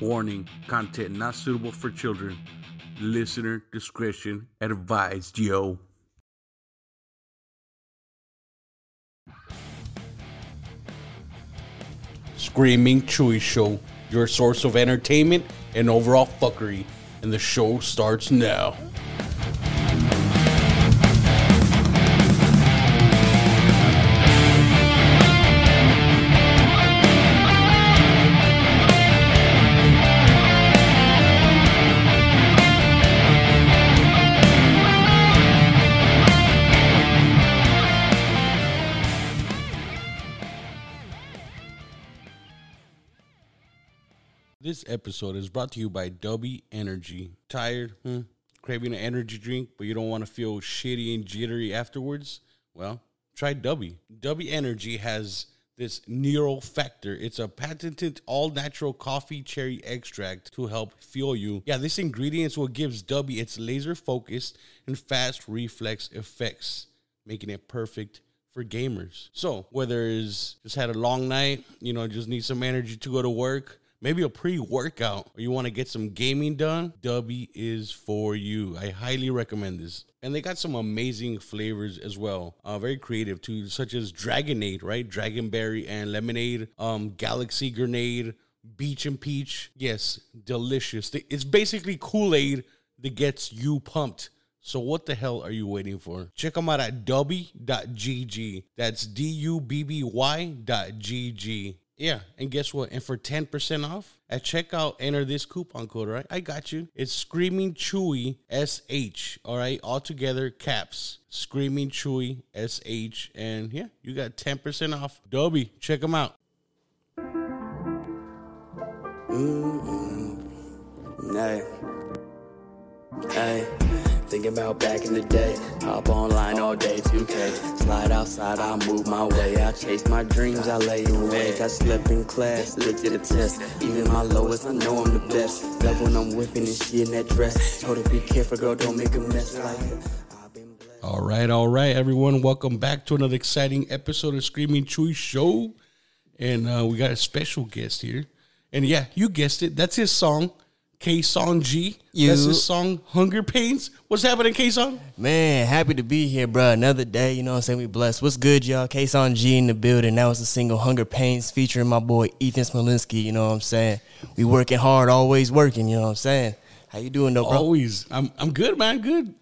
Warning content not suitable for children. Listener discretion advised, yo. Screaming Chuy Show, your source of entertainment and overall fuckery. And the show starts now. Episode is brought to you by Dubby Energy. Tired? Hmm? Craving an energy drink, but you don't want to feel shitty and jittery afterwards? Well, try Dubby. Dubby Energy has this neural factor. It's a patented all natural coffee cherry extract to help fuel you. Yeah, this ingredient is what gives Dubby its laser focused and fast reflex effects, making it perfect for gamers. So, whether it's just had a long night, you know, just need some energy to go to work, maybe a pre-workout or you want to get some gaming done, Dubby is for you. I highly recommend this. And they got some amazing flavors as well. Uh, very creative too, such as Dragonade, right? Dragonberry and lemonade, um, Galaxy Grenade, Beach and Peach. Yes, delicious. It's basically Kool-Aid that gets you pumped. So what the hell are you waiting for? Check them out at dubby.gg. That's D-U-B-B-Y dot. Yeah, and guess what? And for 10% off at checkout, enter this coupon code, right? I got you. It's Screaming Chuy SH, all right? All together, caps. Screaming Chuy SH. And yeah, you got 10% off. Dubby, check them out. Mm-hmm. Hey. Hey. Thinking about back in the day. Hop online all day, 2K. Slide outside, I move my way. I chase my dreams, I lay awake. I slept in class, looked at the test. Even my lowest, I know I'm the best. Love when I'm whipping and she in that dress. Told her be careful, girl, don't make a mess like. All right, all right, everyone. Welcome back to another exciting episode of Screaming Chuy Show. And uh, we got a special guest here. And yeah, you guessed it. That's his song, Ca'Sohn G. You- That's his song, Hunger Pains. What's happening, Ca'Sohn? Man, happy to be here, bro. Another day, you know what I'm saying? We blessed. What's good, y'all? Ca'Sohn G in the building. That was a single Hunger Pains featuring my boy Ethan Smolinski, you know what I'm saying? We working hard, always working, you know what I'm saying? How you doing though, bro? Always. I'm I'm good, man. Good.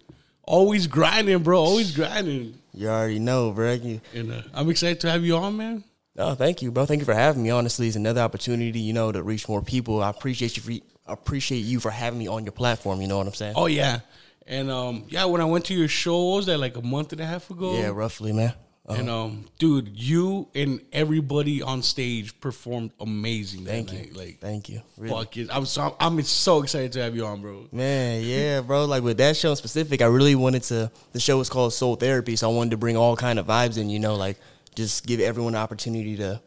Always grinding, bro. Always grinding. You already know, bro. You, And uh, I'm excited to have you on, man. oh, thank you, bro. Thank you for having me. Honestly, it's another opportunity, you know, to reach more people. I appreciate you for appreciate you for having me on your platform, you know what I'm saying? Oh yeah. And um, yeah, when I went to your show, was that like a month and a half ago? yeah, roughly, man. Uh, And um, dude, you and everybody on stage performed amazing. thank you. night. Like, thank you. Really. fuck it. I'm so I'm so excited to have you on, bro. Man, yeah, bro. Like with that show in specific, I really wanted to. The show was called Soul Therapy, so I wanted to bring all kind of vibes in. You know, like just give everyone an opportunity to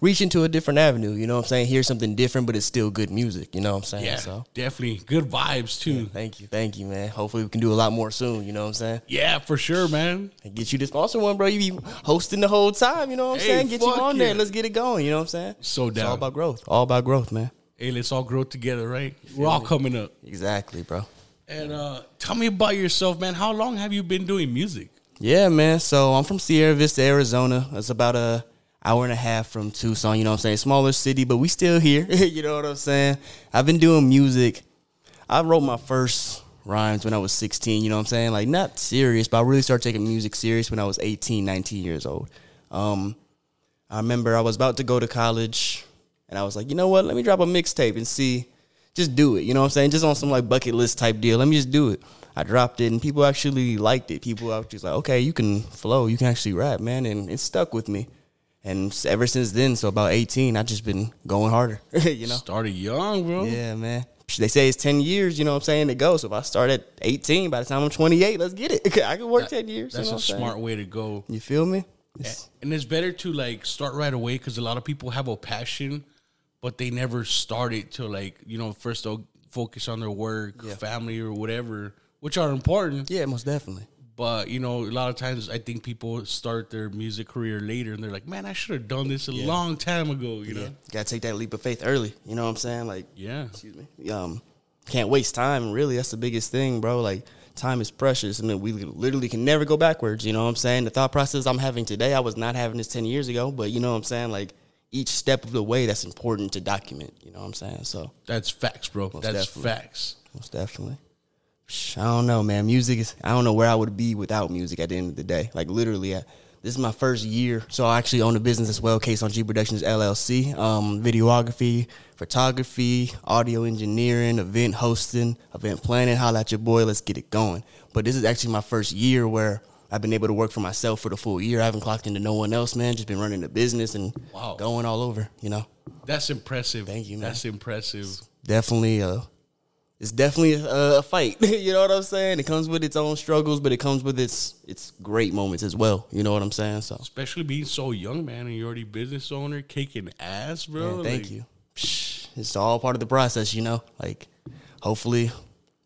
reach into a different avenue. You know what I'm saying? Hear something different, but it's still good music. You know what I'm saying? Yeah, So definitely good vibes too. thank you, thank you, man. Hopefully we can do a lot more soon. You know what I'm saying? Yeah, for sure, man. And get you the sponsor one, bro. You be hosting the whole time. You know what I'm Hey, saying? Get you on yeah. there. Let's get it going. You know what I'm saying? So It's all about growth. All about growth, man. Hey, let's all grow together, right? We're all coming up. Exactly, bro. And uh, tell me about yourself, man. How long have you been doing music? Yeah, man. So I'm from Sierra Vista, Arizona. It's about a hour and a half from Tucson. You know what I'm saying? Smaller city, but we still here. you know what I'm saying? I've been doing music. I wrote my first rhymes when I was 16. You know what I'm saying? Like not serious, but I really started taking music serious when I was 18, 19 years old. Um, I remember I was about to go to college, and I was like, you know what? Let me drop a mixtape and see. Just do it. You know what I'm saying? Just on some like bucket list type deal. Let me just do it. I dropped it, and people actually liked it. People were just like, okay, you can flow, you can actually rap, man, and it stuck with me. And ever since then, so about 18, I've just been going harder. you know? Started young, bro. Yeah, man. They say it's 10 years, you know what I'm saying, to go. So if I start at 18, by the time I'm 28, let's get it. I can work 10 years. you That's know a smart way to go. You feel me? It's- And it's better to like start right away because a lot of people have a passion, but they never start it to like you know first they'll focus on their work, family, or whatever, which are important. yeah, most definitely. But you know, a lot of times I think people start their music career later, and they're like, "Man, I should have done this a long time ago." You know? Gotta take that leap of faith early. You know what I'm saying? Like, Yeah. excuse me. Um, can't waste time. Really, that's the biggest thing, bro. Like, time is precious, and we literally can never go backwards. You know what I'm saying? The thought process I'm having today, I was not having this ten years ago. But you know what I'm saying? Like, each step of the way, that's important to document. You know what I'm saying? So, That's facts, bro. That's definitely. facts. most definitely. I don't know, man. Music is. I don't know where I would be without music at the end of the day. Like literally, I, this is my first year, so I actually own a business as well. Ca'Sohn G Productions LLC. Um, videography, photography, audio engineering, event hosting, event planning. Holla at your boy. Let's get it going. But this is actually my first year where I've been able to work for myself for the full year. I haven't clocked into no one else, man. Just been running the business and Wow. going all over. You know. That's impressive. Thank you, man. That's impressive. definitely uh it's definitely a, a fight. you know what I'm saying? It comes with its own struggles, but it comes with its its great moments as well. You know what I'm saying? So Especially being so young, man, and you're already business owner, kicking ass, bro. man, thank Like, you. It's all part of the process, you know. Like hopefully,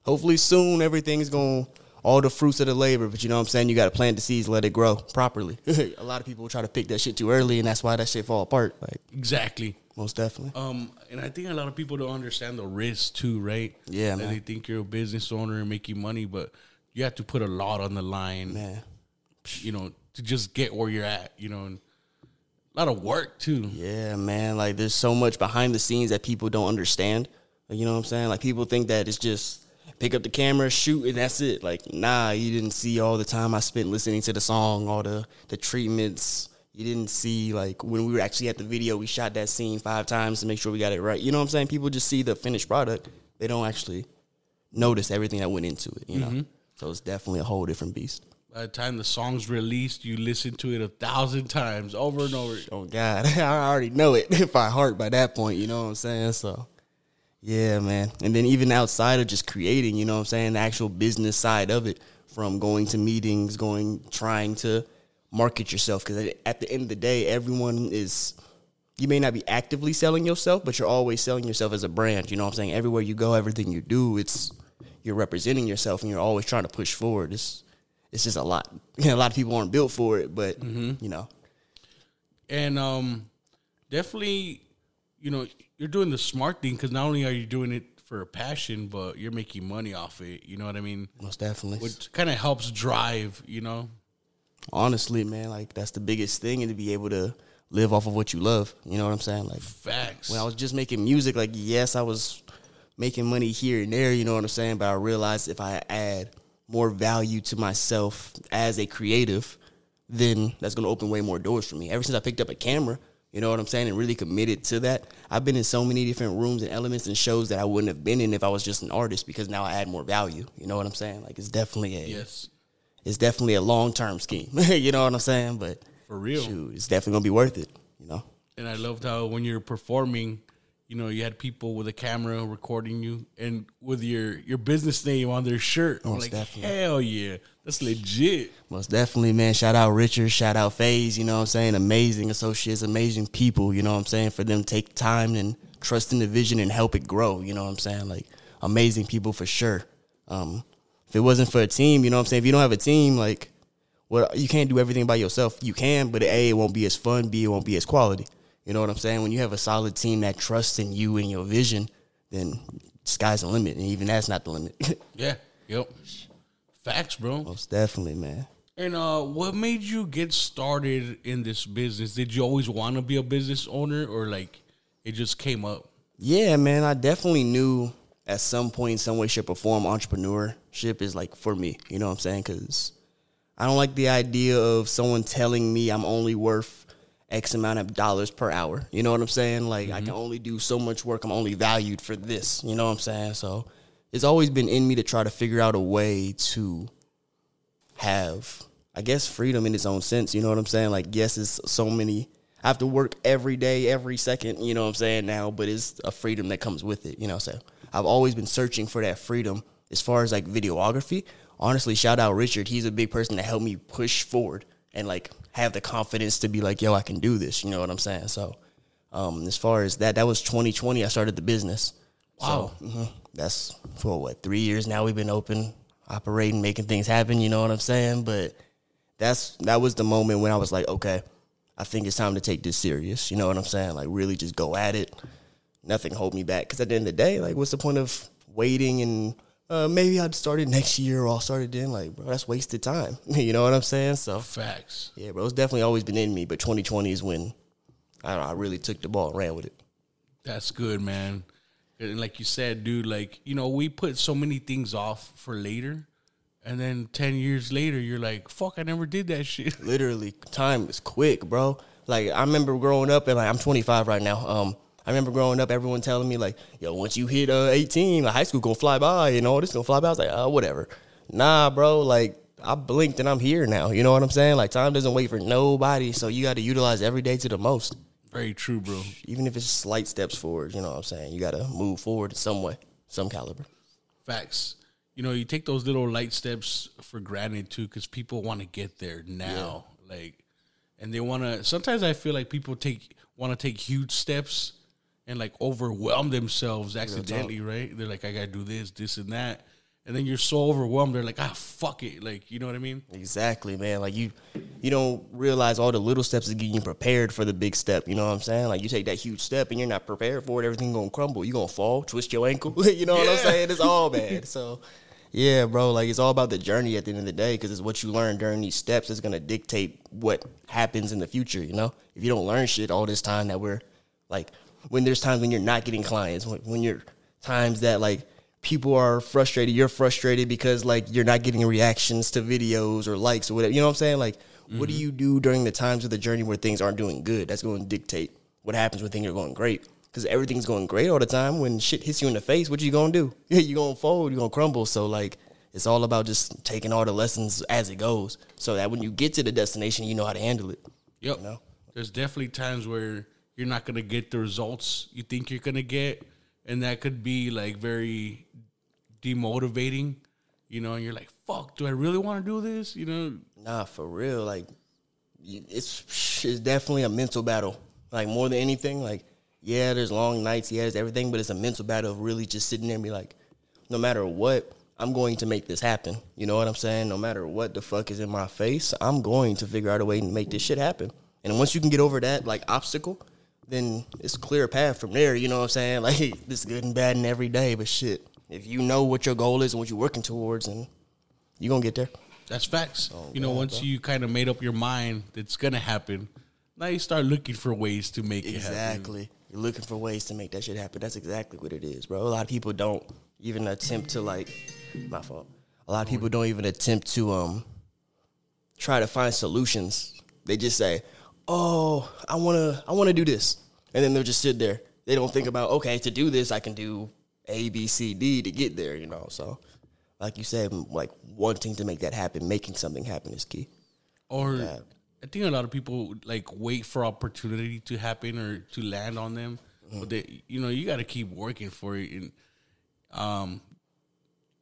hopefully soon everything's going all the fruits of the labor. But you know what I'm saying? You got to plant the seeds, let it grow properly. a lot of people try to pick that shit too early, and that's why that shit fall apart. Like Exactly. Most definitely. Um, and I think a lot of people don't understand the risk too, right? Yeah. They think you're a business owner and making money, but you have to put a lot on the line, Man, you know, to just get where you're at, you know, and a lot of work too. Yeah, man. Like there's so much behind the scenes that people don't understand. Like, you know what I'm saying? Like people think that it's just pick up the camera, shoot, and that's it. Like, nah, you didn't see all the time I spent listening to the song, all the the treatments. You didn't see like when we were actually at the video, we shot that scene five times to make sure we got it right. You know what I'm saying? People just see the finished product. They don't actually notice everything that went into it, you know? Mm-hmm. So it's definitely a whole different beast. By the time the song's released, you listen to it a thousand times over and over. Oh God, I already know it if I heart by that point. You know what I'm saying? So, yeah, man. And then even outside of just creating, you know what I'm saying, the actual business side of it, from going to meetings, going trying to market yourself, because at the end of the day, everyone is. You may not be actively selling yourself, but you're always selling yourself as a brand. You know what I'm saying? Everywhere you go, everything you do, it's you're representing yourself, and you're always trying to push forward. It's it's just a lot. You know, a lot of people aren't built for it, but you know, And um, definitely, you know, you're doing the smart thing because not only are you doing it for a passion, but you're making money off it. You know what I mean? most definitely. Which kind of helps drive, you know? Honestly, man, like that's the biggest thing, and to be able to live off of what you love. You know what I'm saying? Like Facts. when I was just making music, like yes, I was making money here and there. You know what I'm saying? But I realized if I add more value to myself as a creative, then that's gonna open way more doors for me. Ever since I picked up a camera. You know what I'm saying? And really committed to that. I've been in so many different rooms and elements and shows that I wouldn't have been in if I was just an artist because now I add more value. You know what I'm saying? Like it's definitely a yes. It's definitely a long term scheme. you know what I'm saying? But For real. shoot, it's definitely gonna be worth it. You know? And I loved how when you're performing, you know, you had people with a camera recording you and with your your business name on their shirt. I'm Most like, definitely. hell yeah, that's legit. Most definitely, man. Shout out Richard, shout out FaZe, you know what I'm saying? Amazing associates, amazing people, you know what I'm saying? For them to take time and trust in the vision and help it grow, you know what I'm saying? Like amazing people for sure. Um, if it wasn't for a team, you know what I'm saying? If you don't have a team, like well, you can't do everything by yourself. You can, but A, it won't be as fun, B, it won't be as quality. You know what I'm saying? When you have a solid team that trusts in you and your vision, then sky's the limit. And even that's not the limit. Yeah. Yep. Facts, bro. Most definitely, man. And uh, what made you get started in this business? Did you always want to be a business owner, or like it just came up? Yeah, man, I definitely knew at some point, some way, shape, or form, entrepreneurship is like for me. You know what I'm saying? Because I don't like the idea of someone telling me I'm only worth X amount of dollars per hour. You know what I'm saying? Like I can mm-hmm. only do so much work. I'm only valued for this. You know what I'm saying? So it's always been in me to try to figure out a way to have, I guess, freedom in its own sense. You know what I'm saying? Like, yes, it's so many. I have to work every day, every second. You know what I'm saying now, but it's a freedom that comes with it. You know, so I've always been searching for that freedom as far as like videography. Honestly, shout out Richard. He's a big person that helped me push forward and like have the confidence to be like, yo, I can do this. You know what I'm saying? So, um, as far as that, that was 2020. I started the business. Wow. So, mhm, that's for what three years now. We've been open. operating, making things happen. You know what I'm saying? But that's that was the moment when I was like, okay, I think it's time to take this serious. You know what I'm saying? Like really just go at it. Nothing hold me back. Because at the end of the day, like, what's the point of waiting and uh, maybe I'd start it next year or I'll start it then? Like, bro, that's wasted time. you know what I'm saying? So Facts. yeah, bro, it's definitely always been in me. But 2020 is when I know. I really took the ball and ran with it. That's good, man. And like you said, dude, like, you know, we put so many things off for later. And then 10 years later, you're like, fuck, I never did that shit. literally time is quick, bro. Like I remember growing up and like I'm 25 right now. Um, I remember growing up, everyone telling me like, "Yo, once you hit uh 18, like, high school gonna fly by, you know, this gonna fly by." I was like, "Oh, whatever." Nah, bro. Like I blinked and I'm here now. You know what I'm saying? Like time doesn't wait for nobody, so you got to utilize every day to the most, Very true, bro. even if it's slight steps forward. You know what I'm saying? You got to move forward in some way, some caliber. Facts. You know, you take those little light steps for granted too, because people want to get there now. Like, and they want to. Sometimes I feel like people take want to take huge steps and like overwhelm themselves accidentally. Right? They're like, I gotta do this, this, and that, and then you're so overwhelmed. They're like, ah, fuck it. Like, you know what I mean? Exactly, man. Like you, you don't realize all the little steps is getting you prepared for the big step. You know what I'm saying? Like you take that huge step and you're not prepared for it. Everything gonna crumble. You gonna fall, twist your ankle. you know what I'm saying? It's all bad. So, yeah, bro. Like it's all about the journey at the end of the day because it's what you learn during these steps is gonna dictate what happens in the future. You know, if you don't learn shit all this time that we're like, when there's times when you're not getting clients, when, when you're times that like people are frustrated, you're frustrated because like you're not getting reactions to videos or likes or whatever. You know what I'm saying? Like, what do mm-hmm. you do during the times of the journey where things aren't doing good? That's going to dictate what happens when things are going great. Because everything's going great all the time. When shit hits you in the face, what you gonna do? you gonna fold. You gonna crumble. So like, it's all about just taking all the lessons as it goes, so that when you get to the destination, you know how to handle it. Yep. know? There's definitely times where you're not gonna get the results you think you're gonna get, and that could be like very demotivating. You know, and you're like, "Fuck, do I really want to do this?" You know, Nah, for real. Like, it's it's definitely a mental battle. Like more than anything, like yeah, there's long nights, yeah, there's everything, but it's a mental battle of really just sitting there and be like, no matter what, I'm going to make this happen. You know what I'm saying? No matter what the fuck is in my face, I'm going to figure out a way to make this shit happen. And once you can get over that like obstacle, then it's a clear path from there. You know what I'm saying? Like this good and bad in every day, but shit, if you know what your goal is and what you're working towards, and you're gonna get there. that's facts. Oh, you know, once you kind of made up your mind that's gonna happen, now you start looking for ways to make it happen. Exactly. You're looking for ways to make that shit happen. That's exactly what it is, bro. A lot of people don't even attempt to like my fault. A lot of people don't even attempt to um try to find solutions. They just say, "Oh, I want to I want to do this." And then they'll just sit there. They don't think about, "Okay, to do this, I can do A, B, C, D to get there," you know. So, like you said, like wanting to make that happen, making something happen is key. Or Yeah. I think a lot of people like wait for opportunity to happen or to land on them, Mm-hmm. but they, you know, you got to keep working for it. And um,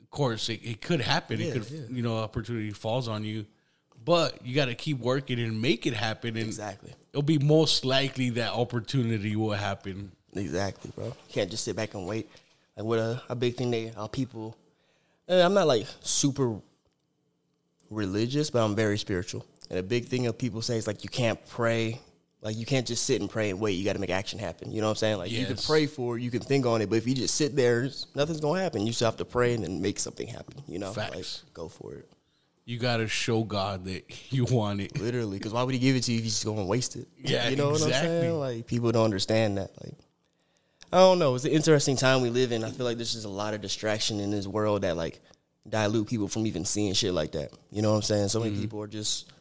of course, it, it could happen. it could, you know, opportunity falls on you, but you got to keep working and make it happen. And Exactly. it'll be most likely that opportunity will happen. Exactly, bro. You can't just sit back and wait. Like what a, a big thing they our people. eh, I'm not like super religious, but I'm very spiritual. And a big thing of people say is like you can't pray, like you can't just sit and pray and wait. You got to make action happen. You know what I'm saying? Like you can pray for it, you can think on it, but if you just sit there, nothing's gonna happen. You still have to pray and then make something happen. You know, Facts. like go for it. You got to show God that you want it. Literally, because why would he give it to you if he's just gonna waste it? Yeah, you know what I'm saying? Like people don't understand that. Like I don't know. It's an interesting time we live in. I feel like there's just a lot of distraction in this world that like dilute people from even seeing shit like that. You know what I'm saying? So Mm-hmm. many people are just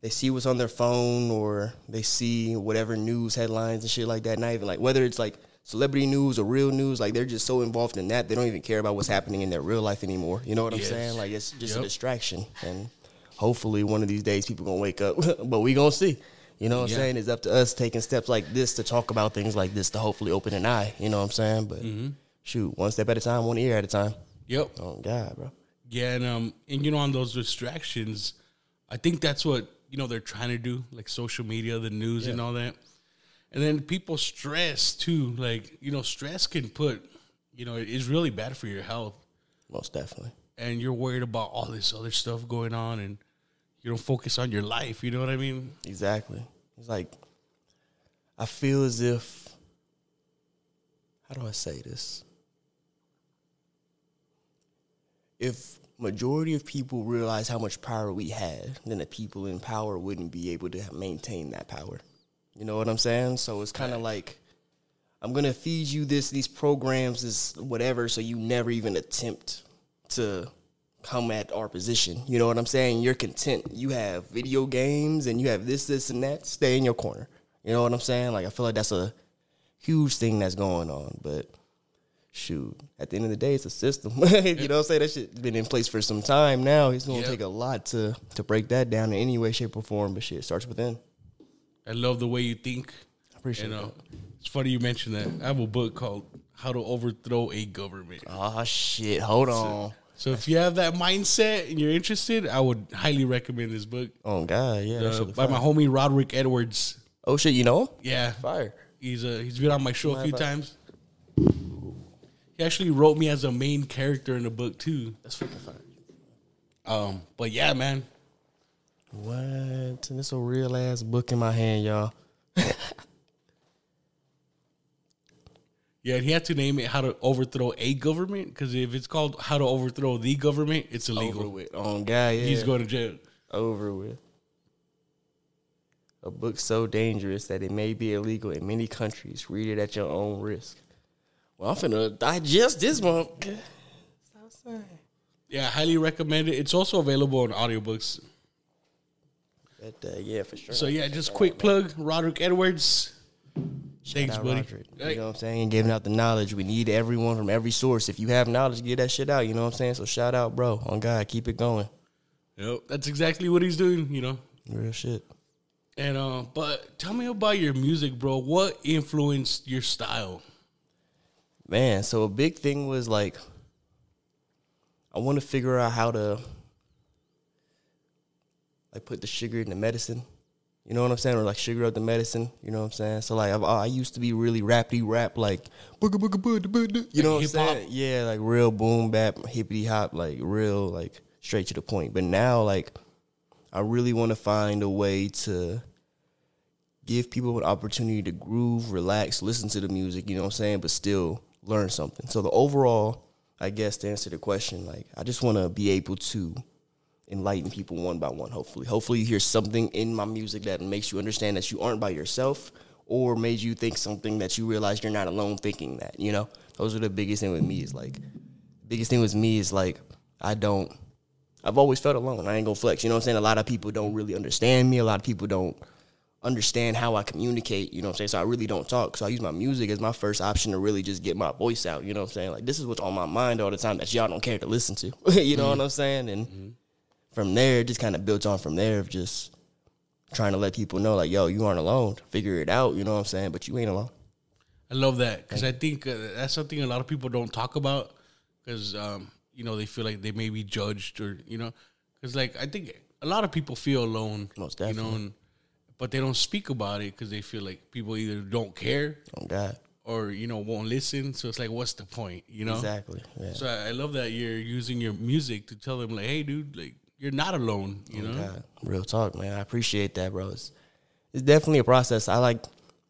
they see what's on their phone or they see whatever news headlines and shit like that. Not even like whether it's like celebrity news or real news. Like they're just so involved in that they don't even care about what's happening in their real life anymore. You know what I'm Yes. saying? Like it's just a distraction and hopefully one of these days people gonna wake up but we gonna see you know what Yeah. i'm saying it's up to us taking steps like this to talk about things like this to hopefully open an eye you know what i'm saying but Mm-hmm. shoot one step at a time one ear at a time Yep. oh god bro Yeah, and um, and you know, on those distractions, I think that's what you know they're trying to do, like social media, the news, and all that. And then people stress too, like you know, stress can put, you know, it is really bad for your health. most definitely and you're worried about all this other stuff going on, and you don't focus on your life. You know what I mean? Exactly. It's like I feel as if how do I say this? If majority of people realize how much power we had, then the people in power wouldn't be able to maintain that power. You know what I'm saying? So it's kind of like I'm gonna feed you this these programs this whatever, so you never even attempt to come at our position. You know what I'm saying? You're content. You have video games and you have this, this, and that. Stay in your corner. You know what I'm saying? Like I feel like that's a huge thing that's going on. But shoot, at the end of the day, it's a system. you know what I'm saying? That shit's been in place for some time now. It's gonna Yep. take a lot to to break that down in any way, shape, or form. But shit starts within. I love the way you think. I appreciate You know, that. it's funny you mentioned that. I have a book called "How to Overthrow a Government." Oh shit! Hold on. So if you have that mindset and you're interested, I would highly recommend this book Oh god, yeah. that uh, shit look by my homie Roderick Edwards. Oh shit, you know him? Yeah, Fire. he's uh, he's been on my show a few Mind times. He actually wrote me as a main character in the book too. That's freaking fire. Um, but yeah, man, What? And this a real ass book in my hand, y'all. yeah, and he had to name it "How to Overthrow a Government" because if it's called "How to Overthrow the Government," it's illegal. Over with. Oh god, yeah. He's going to jail. over with. A book so dangerous that it may be illegal in many countries. Read it at your own risk. Well, I'm finna digest this one. Stop saying. Yeah, I highly recommend it. It's also available on audiobooks. But, uh, yeah, for sure. So yeah, just quick plug, Roderick Edwards. Thanks, Shout out buddy. Roderick. You know what I'm saying? And giving out the knowledge. We need everyone from every source. If you have knowledge, get that shit out. You know what I'm saying? So shout out, bro. On God, keep it going. Yep, that's exactly what he's doing, you know. Real shit. And uh, but tell me about your music, bro. What influenced your style? Man, so a big thing was like, I want to figure out how to like put the sugar in the medicine. You know what I'm saying? Or like sugar up the medicine. You know what I'm saying? So like I've, I used to be really rappy rap like booga booga booga booga. You know what I'm saying? Yeah, like real boom bap hippity hop, like real like straight to the point. But now like I really want to find a way to give people an opportunity to groove, relax, listen to the music, you know what I'm saying, but still learn something. So the overall, I guess to answer the question, like I just want to be able to enlighten people one by one hopefully. Hopefully you hear something in my music that makes you understand that you aren't by yourself or made you think something that you realize you're not alone thinking that, you know? Those are the biggest thing with me is like biggest thing with me is like I don't I've always felt alone. I ain't gonna flex. You know what I'm saying? A lot of people don't really understand me. A lot of people don't understand how I communicate. You know what I'm saying? So I really don't talk. So I use my music as my first option to really just get my voice out. You know what I'm saying? Like this is what's on my mind all the time that y'all don't care to listen to. you know what I'm saying? And mm-hmm. From there, just kind of built on from there of just trying to let people know, like, yo, you aren't alone. Figure it out. You know what I'm saying? But you ain't alone. I love that because I think uh, that's something a lot of people don't talk about because um, you know they feel like they may be judged or you know because like I think a lot of people feel alone, Most you know, definitely. and, but they don't speak about it because they feel like people either don't care Oh God. or you know won't listen. So it's like, what's the point, you know? Exactly. Yeah. So I I love that you're using your music to tell them like, hey, dude, like you're not alone, you oh know? God, real talk, man. I appreciate that, bro. It's, it's definitely a process. I like.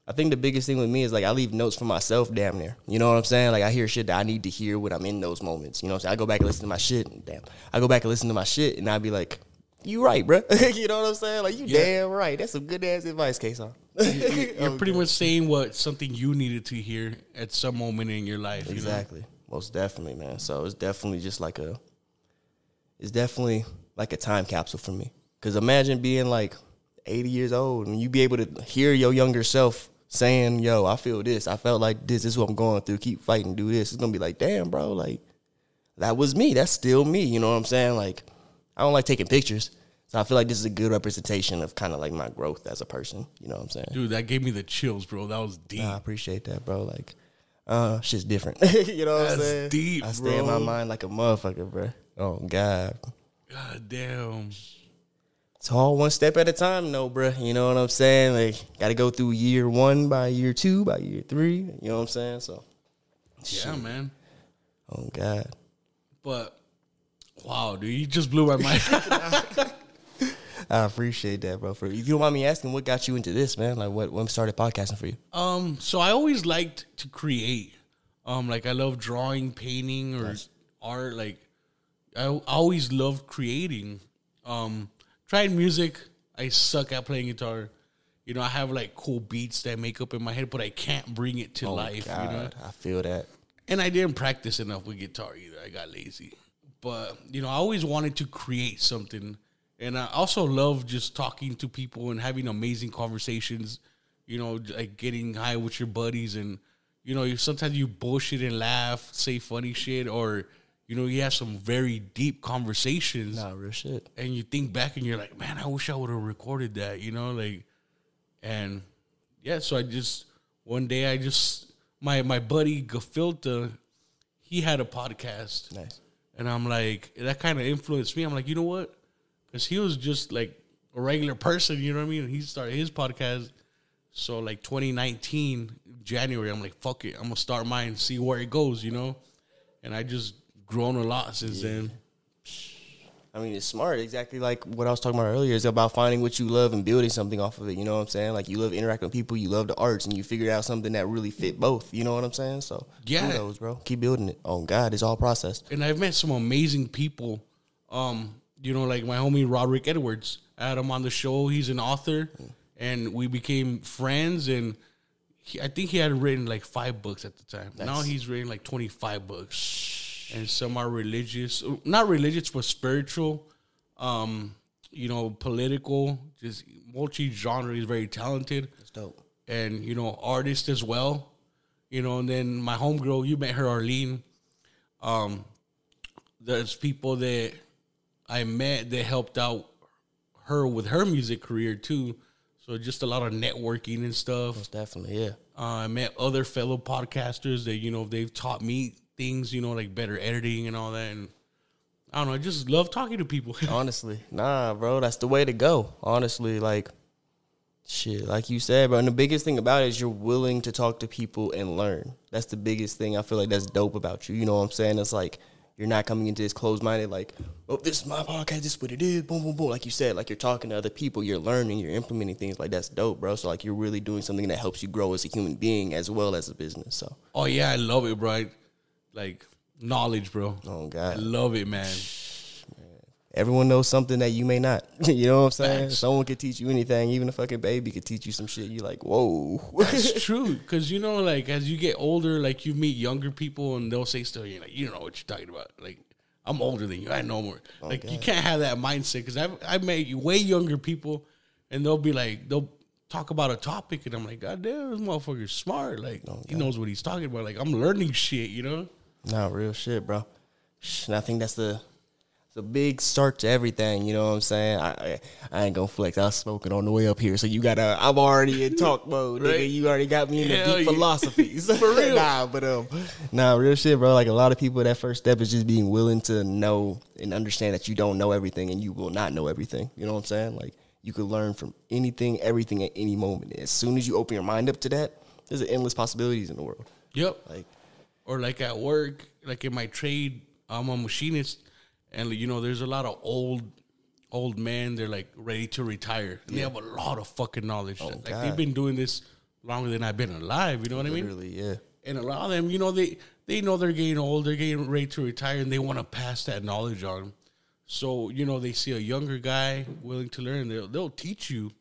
I think the biggest thing with me is like I leave notes for myself, damn near. You know what I'm saying? Like I hear shit that I need to hear when I'm in those moments. You know what I'm saying? I go back and listen to my shit. And damn, I go back and listen to my shit, and I'd be like, "You right, bro." you know what I'm saying? Like you Yeah. damn right. That's some good ass advice, Ca'Sohn. You're pretty much saying what something you needed to hear at some moment in your life. You know? Exactly. Most definitely, man. So it's definitely just like a it's definitely like a time capsule for me. Cause imagine being like 80 years old and you be able to hear your younger self saying, Yo, I feel this. I felt like this. This is what I'm going through. Keep fighting, do this. It's gonna be like, damn, bro, like that was me. That's still me. You know what I'm saying? Like, I don't like taking pictures. So I feel like this is a good representation of kind of like my growth as a person. You know what I'm saying? Dude, that gave me the chills, bro. That was deep. Nah, I appreciate that, bro. Like, uh, shit's different. you know what I'm That's saying? deep, I stay in my mind like a motherfucker, bro. Oh God, God damn. it's all one step at a time, no, bro. You know what I'm saying? Like, got to go through year one by year two by year three. You know what I'm saying? So, Yeah, man. oh God, But Wow, dude, you just blew my mind. I appreciate that, bro. For if you don't mind me asking, what got you into this, man? Like, what when started podcasting for you? um, so I always liked to create. Um, like I love drawing, painting, or art. Like I I always loved creating. Um, tried music. I suck at playing guitar. You know, I have like cool beats that make up in my head, but I can't bring it to life. You know, I feel that. and I didn't practice enough with guitar either. I got lazy. But you know, I always wanted to create something, and I also love just talking to people and having amazing conversations. You know, like getting high with your buddies, and you know, you sometimes you bullshit and laugh, say funny shit, or you know, you have some very deep conversations, Nah, real shit. and you think back and you're like, man, I wish I would have recorded that. You know, like, and yeah, so I just one day I just my my buddy Gafilta, he had a podcast, Nice. and I'm like that kind of influenced me. I'm like, you know what? Because he was just like a regular person, you know what I mean? And he started his podcast. So like 2019 January, I'm like, fuck it, I'm gonna start mine, see where it goes, you know. And I just grown a lot since then. I mean, it's smart. Exactly like what I was talking about earlier. It's about finding what you love and building something off of it. You know what I'm saying? Like you love interacting with people, you love the arts, and you figured out something that really fit both. You know what I'm saying? So Yeah. kudos, bro. Keep building it. Oh God, it's all processed. and I've met some amazing people. Um, you know, like my homie Roderick Edwards. I had him on the show. He's an author, and we became friends. And he, I think he had written like five books at the time. Now he's written like twenty five books, and some are religious, not religious, but spiritual. Um, you know, political, just multi genre. He's very talented It's dope. and you know artist as well you know and then my homegirl you met her arlene um there's people that i met that helped out her with her music career too so just a lot of networking and stuff Most definitely, yeah. uh, i met other fellow podcasters that you know they've taught me things you know like better editing and all that and i don't know i just love talking to people Honestly, nah, bro, that's the way to go. Honestly, like, shit, like you said, bro. And the biggest thing about it is you're willing to talk to people and learn. That's the biggest thing I feel like that's dope about you. You know what I'm saying? It's like you're not coming into this closed minded, like, oh, this is my podcast, this is what it is, boom, boom, boom. Like you said, like you're talking to other people, you're learning, you're implementing things like that's dope, bro. So like you're really doing something that helps you grow as a human being as well as a business. So, oh yeah i love it bro I- like knowledge bro oh God, i love it man Everyone knows something that you may not. you know what I'm saying? Someone could teach you anything. Even a fucking baby could teach you some shit. You're like, whoa. That's true because you know, like as you get older, like you meet younger people and they'll say stuff. You're like, you don't know what you're talking about. Like I'm older than you. I know more. Oh, like you can't have that mindset because I've I've met way younger people and they'll be like they'll talk about a topic and I'm like, God damn, this motherfucker's smart. Like oh, he knows what he's talking about. Like I'm learning shit. You know. Nah, real shit, bro. And I think that's the a big start to everything. You know what I'm saying? I I, I ain't gonna flex. I was smoking on the way up here, so you gotta. I'm already in talk mode. Right. Nigga. You already got me in the deep yeah. philosophies. For real. nah, but um, nah, real shit, bro. Like a lot of people, that first step is just being willing to know and understand that you don't know everything, and you will not know everything. You know what I'm saying? Like you could learn from anything, everything at any moment. As soon as you open your mind up to that, there's endless possibilities in the world. Yep. Like or like at work, like in my trade, I'm a machinist, and you know, there's a lot of old, old men. They're like ready to retire, and they have a lot of fucking knowledge. Oh, like God. they've been doing this longer than I've been alive. You know what I mean? literally, yeah. And a lot of them, you know, they they know they're getting old, they're getting ready to retire, and they want to pass that knowledge on. So you know, they see a younger guy willing to learn, they'll they'll teach you.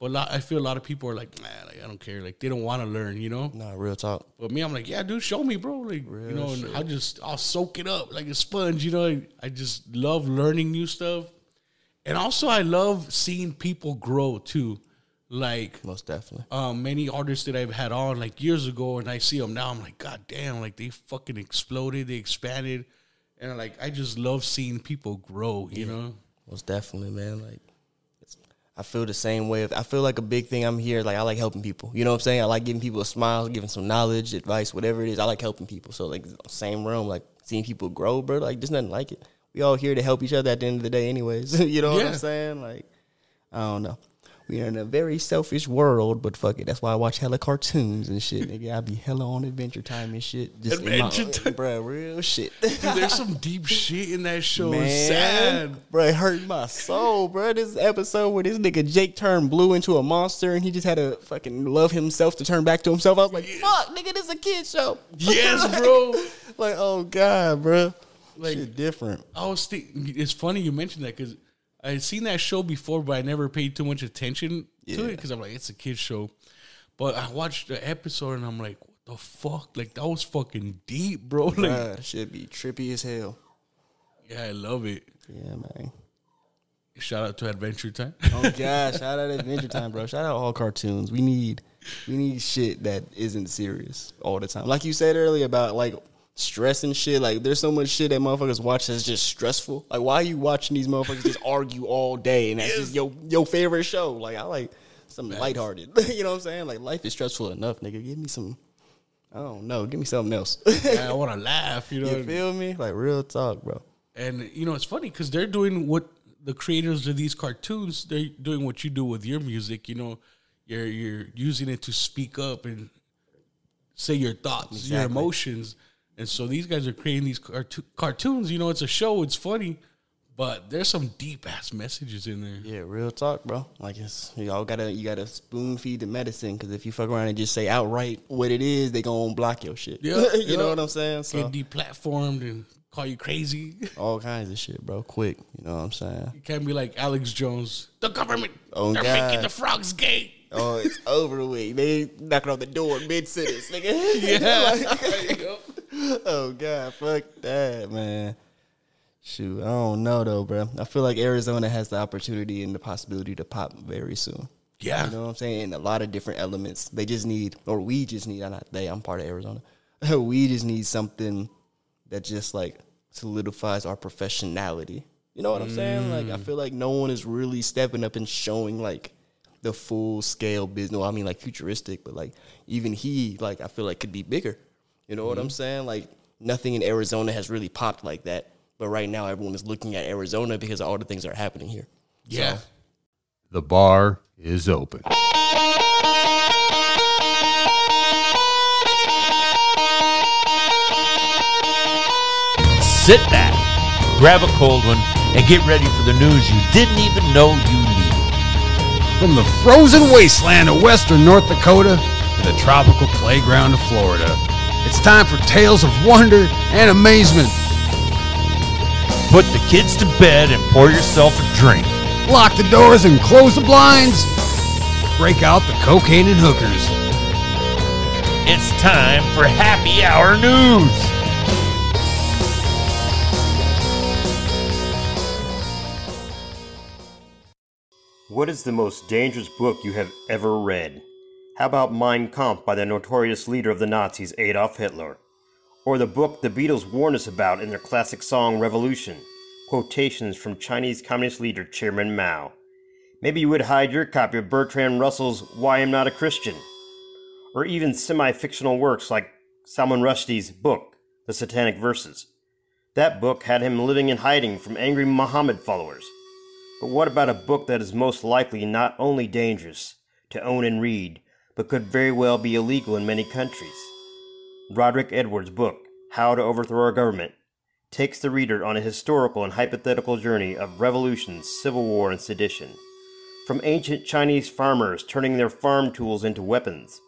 But a lot, I feel a lot of people are like, man, like, I don't care. Like they don't want to learn, you know. Nah, real talk. But me, I'm like, yeah, dude, show me, bro. Like, you know, and I'll just, I'll soak it up like a sponge. You know, I just love learning new stuff, and also I love seeing people grow too. Like, Most definitely. um, many artists that I've had on like years ago, and I see them now. I'm like, god damn, like they fucking exploded, they expanded, and like I just love seeing people grow. You know, Most definitely, man. Like, I feel the same way. I feel like a big thing I'm here. Like, I like helping people. You know what I'm saying? I like giving people a smile, giving some knowledge, advice, whatever it is. I like helping people. So, like, same realm, like seeing people grow, bro. Like, there's nothing like it. We all here to help each other at the end of the day, anyways. you know what I'm saying? Like, I don't know. We are in a very selfish world, but fuck it. That's why I watch hella cartoons and shit, nigga. I be hella on Adventure Time and shit. Just Adventure my, Time. bro, real shit. Dude, there's some deep shit in that show. It's sad. bro, it hurt my soul, bro. This episode where this nigga Jake turned blue into a monster and he just had to fucking love himself to turn back to himself. I was like, fuck, nigga, this is a kid show. Yes, bro. like, oh god, bro. Like- shit different. I was thinking, it's funny you mentioned that because I had seen that show before, but I never paid too much attention to it because I'm like, it's a kid's show. But I watched the episode and I'm like, what the fuck? Like, that was fucking deep, bro. Like, should be trippy as hell. yeah, I love it. Yeah, man. Shout out to Adventure Time. Oh gosh, shout out Adventure Time, bro. Shout out all cartoons. We need we need shit that isn't serious all the time. Like you said earlier about like stress and shit. Like there's so much shit that motherfuckers watch that's just stressful. Like why are you watching these motherfuckers just argue all day and that's just your your favorite show? Like I like something lighthearted. you know what I'm saying? Like life is stressful enough, nigga. Give me some I don't know. Give me something else. I want to laugh, you know. you feel me? Like real talk, bro. And you know, it's funny because they're doing what the creators of these cartoons they're doing what you do with your music. You know, you're you're using it to speak up and say your thoughts, your emotions. And so these guys are creating these carto- cartoons. You know, it's a show. It's funny, but there's some deep ass messages in there. Yeah, real talk, bro. Like it's y'all gotta you gotta spoon feed the medicine because if you fuck around and just say outright what it is, they gonna block your shit. Yeah, you yeah. know what I'm saying? So Get deplatformed and call you crazy. all kinds of shit, bro. Quick, you know what I'm saying? You can't be like Alex Jones. The government. Oh, they're God. making the frogs gay. Oh, it's over with. They knocking on the door mid sentence, nigga. Yeah. There you go. oh god, fuck that, man. Shoot, I don't know though, bro. I feel like Arizona has the opportunity and the possibility to pop very soon. Yeah. You know what I'm saying? In a lot of different elements. They just need, or we just need, I'm not they, I'm part of Arizona. we just need something that just like solidifies our professionality. You know what I'm saying? Like, I mm. feel like no one is really stepping up and showing like the full scale business. I mean, like futuristic, but like even he, like, I feel like could be bigger. You know what I'm mm-hmm. saying? Like, nothing in Arizona has really popped like that. But right now, everyone is looking at Arizona because of all the things that are happening here. Yeah. The bar is open. Sit back, grab a cold one, and get ready for the news you didn't even know you needed. From the frozen wasteland of western North Dakota to the tropical playground of Florida, it's time for tales of wonder and amazement. Put the kids to bed and pour yourself a drink. Lock the doors and close the blinds. Break out the cocaine and hookers. It's time for happy hour news. What is the most dangerous book you have ever read? How about Mein Kampf by the notorious leader of the Nazis, Adolf Hitler? Or the book the Beatles warned us about in their classic song Revolution? Quotations from Chinese Communist leader Chairman Mao. Maybe you would hide your copy of Bertrand Russell's Why I'm Not a Christian. Or even semi fictional works like Salman Rushdie's book, The Satanic Verses. That book had him living in hiding from angry Muhammad followers. But what about a book that is most likely not only dangerous to own and read, but could very well be illegal in many countries? Roderick Edwards' book, How to Overthrow Our Government, takes the reader on a historical and hypothetical journey of revolutions, civil war, and sedition. From ancient Chinese farmers turning their farm tools into weapons,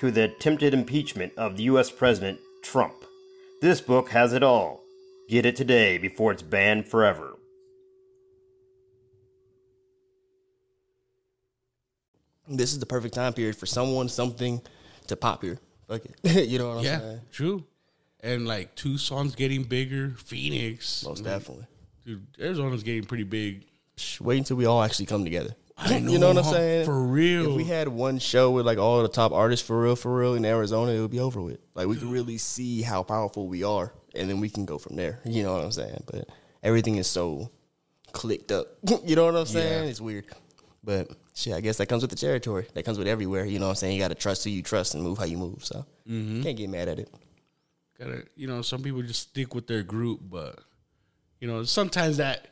to the attempted impeachment of the U.S. President Trump. This book has it all. Get it today before it's banned forever. This is the perfect time period for someone, something to pop here. Fuck it. you know what I'm Yeah, saying? true. And like Tucson's getting bigger, Phoenix, Most like, definitely. dude, Arizona's getting pretty big. Shh, Wait until we all actually come together. I know, you know what I'm saying? For real. If we had one show with like all the top artists for real, for real in Arizona, it would be over with. Like we could really see how powerful we are, and then we can go from there. You know what I'm saying? But everything is so clicked up. you know what I'm saying? Yeah. It's weird. But shit, I guess that comes with the territory. That comes with everywhere. You know what I'm saying? You got to trust who you trust and move how you move. So mm-hmm. can't get mad at it. gotta you know some people just stick with their group but you know sometimes that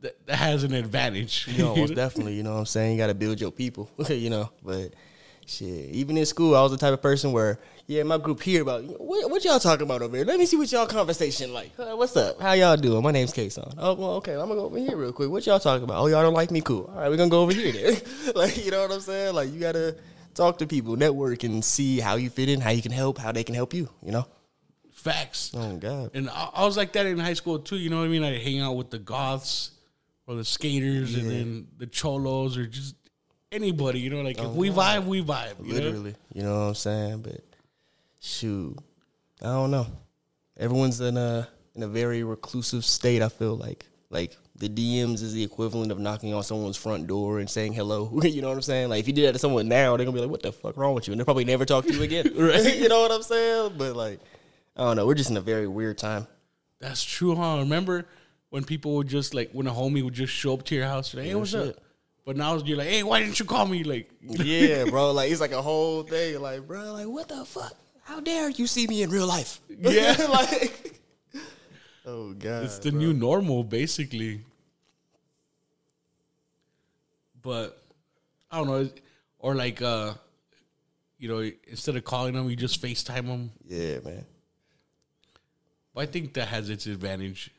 that, that has an advantage. You know, most definitely. You know what I'm saying? You got to build your people. you know, but shit, even in school, I was the type of person where, yeah, my group here about what, what y'all talking about over here. Let me see what y'all conversation like. Uh, what's up? How y'all doing? My name's Ca'Sohn. Oh, well, okay. I'm gonna go over here real quick. What y'all talking about? Oh, y'all don't like me? Cool. All right, we're gonna go over here then. like, you know what I'm saying? Like, you gotta talk to people, network, and see how you fit in, how you can help, how they can help you. You know? Facts. Oh God. And I, I was like that in high school too. You know what I mean? I hang out with the goths or the skaters, and then the cholos, or just anybody. You know, like if oh, we vibe, we vibe. You know? Literally. You know what I'm saying? But shoot, I don't know. Everyone's in a in a very reclusive state. I feel like like the DMs is the equivalent of knocking on someone's front door and saying hello. you know what I'm saying? Like if you did that to someone now, they're gonna be like, "What the fuck wrong with you?" And they'll probably never talk to you again. right? you know what I'm saying? But like, I don't know. We're just in a very weird time. That's true, huh? Remember when people would just like when a homie would just show up to your house, like, hey, what's up? But now you're like, hey, why didn't you call me? Like, Yeah, bro. Like it's like a whole thing. Like, bro, like what the fuck? How dare you see me in real life? Yeah. like. Oh god. it's the new normal, basically. But I don't know, or like, uh you know, instead of calling them, you just FaceTime them. Yeah, man. But I think that has its advantage.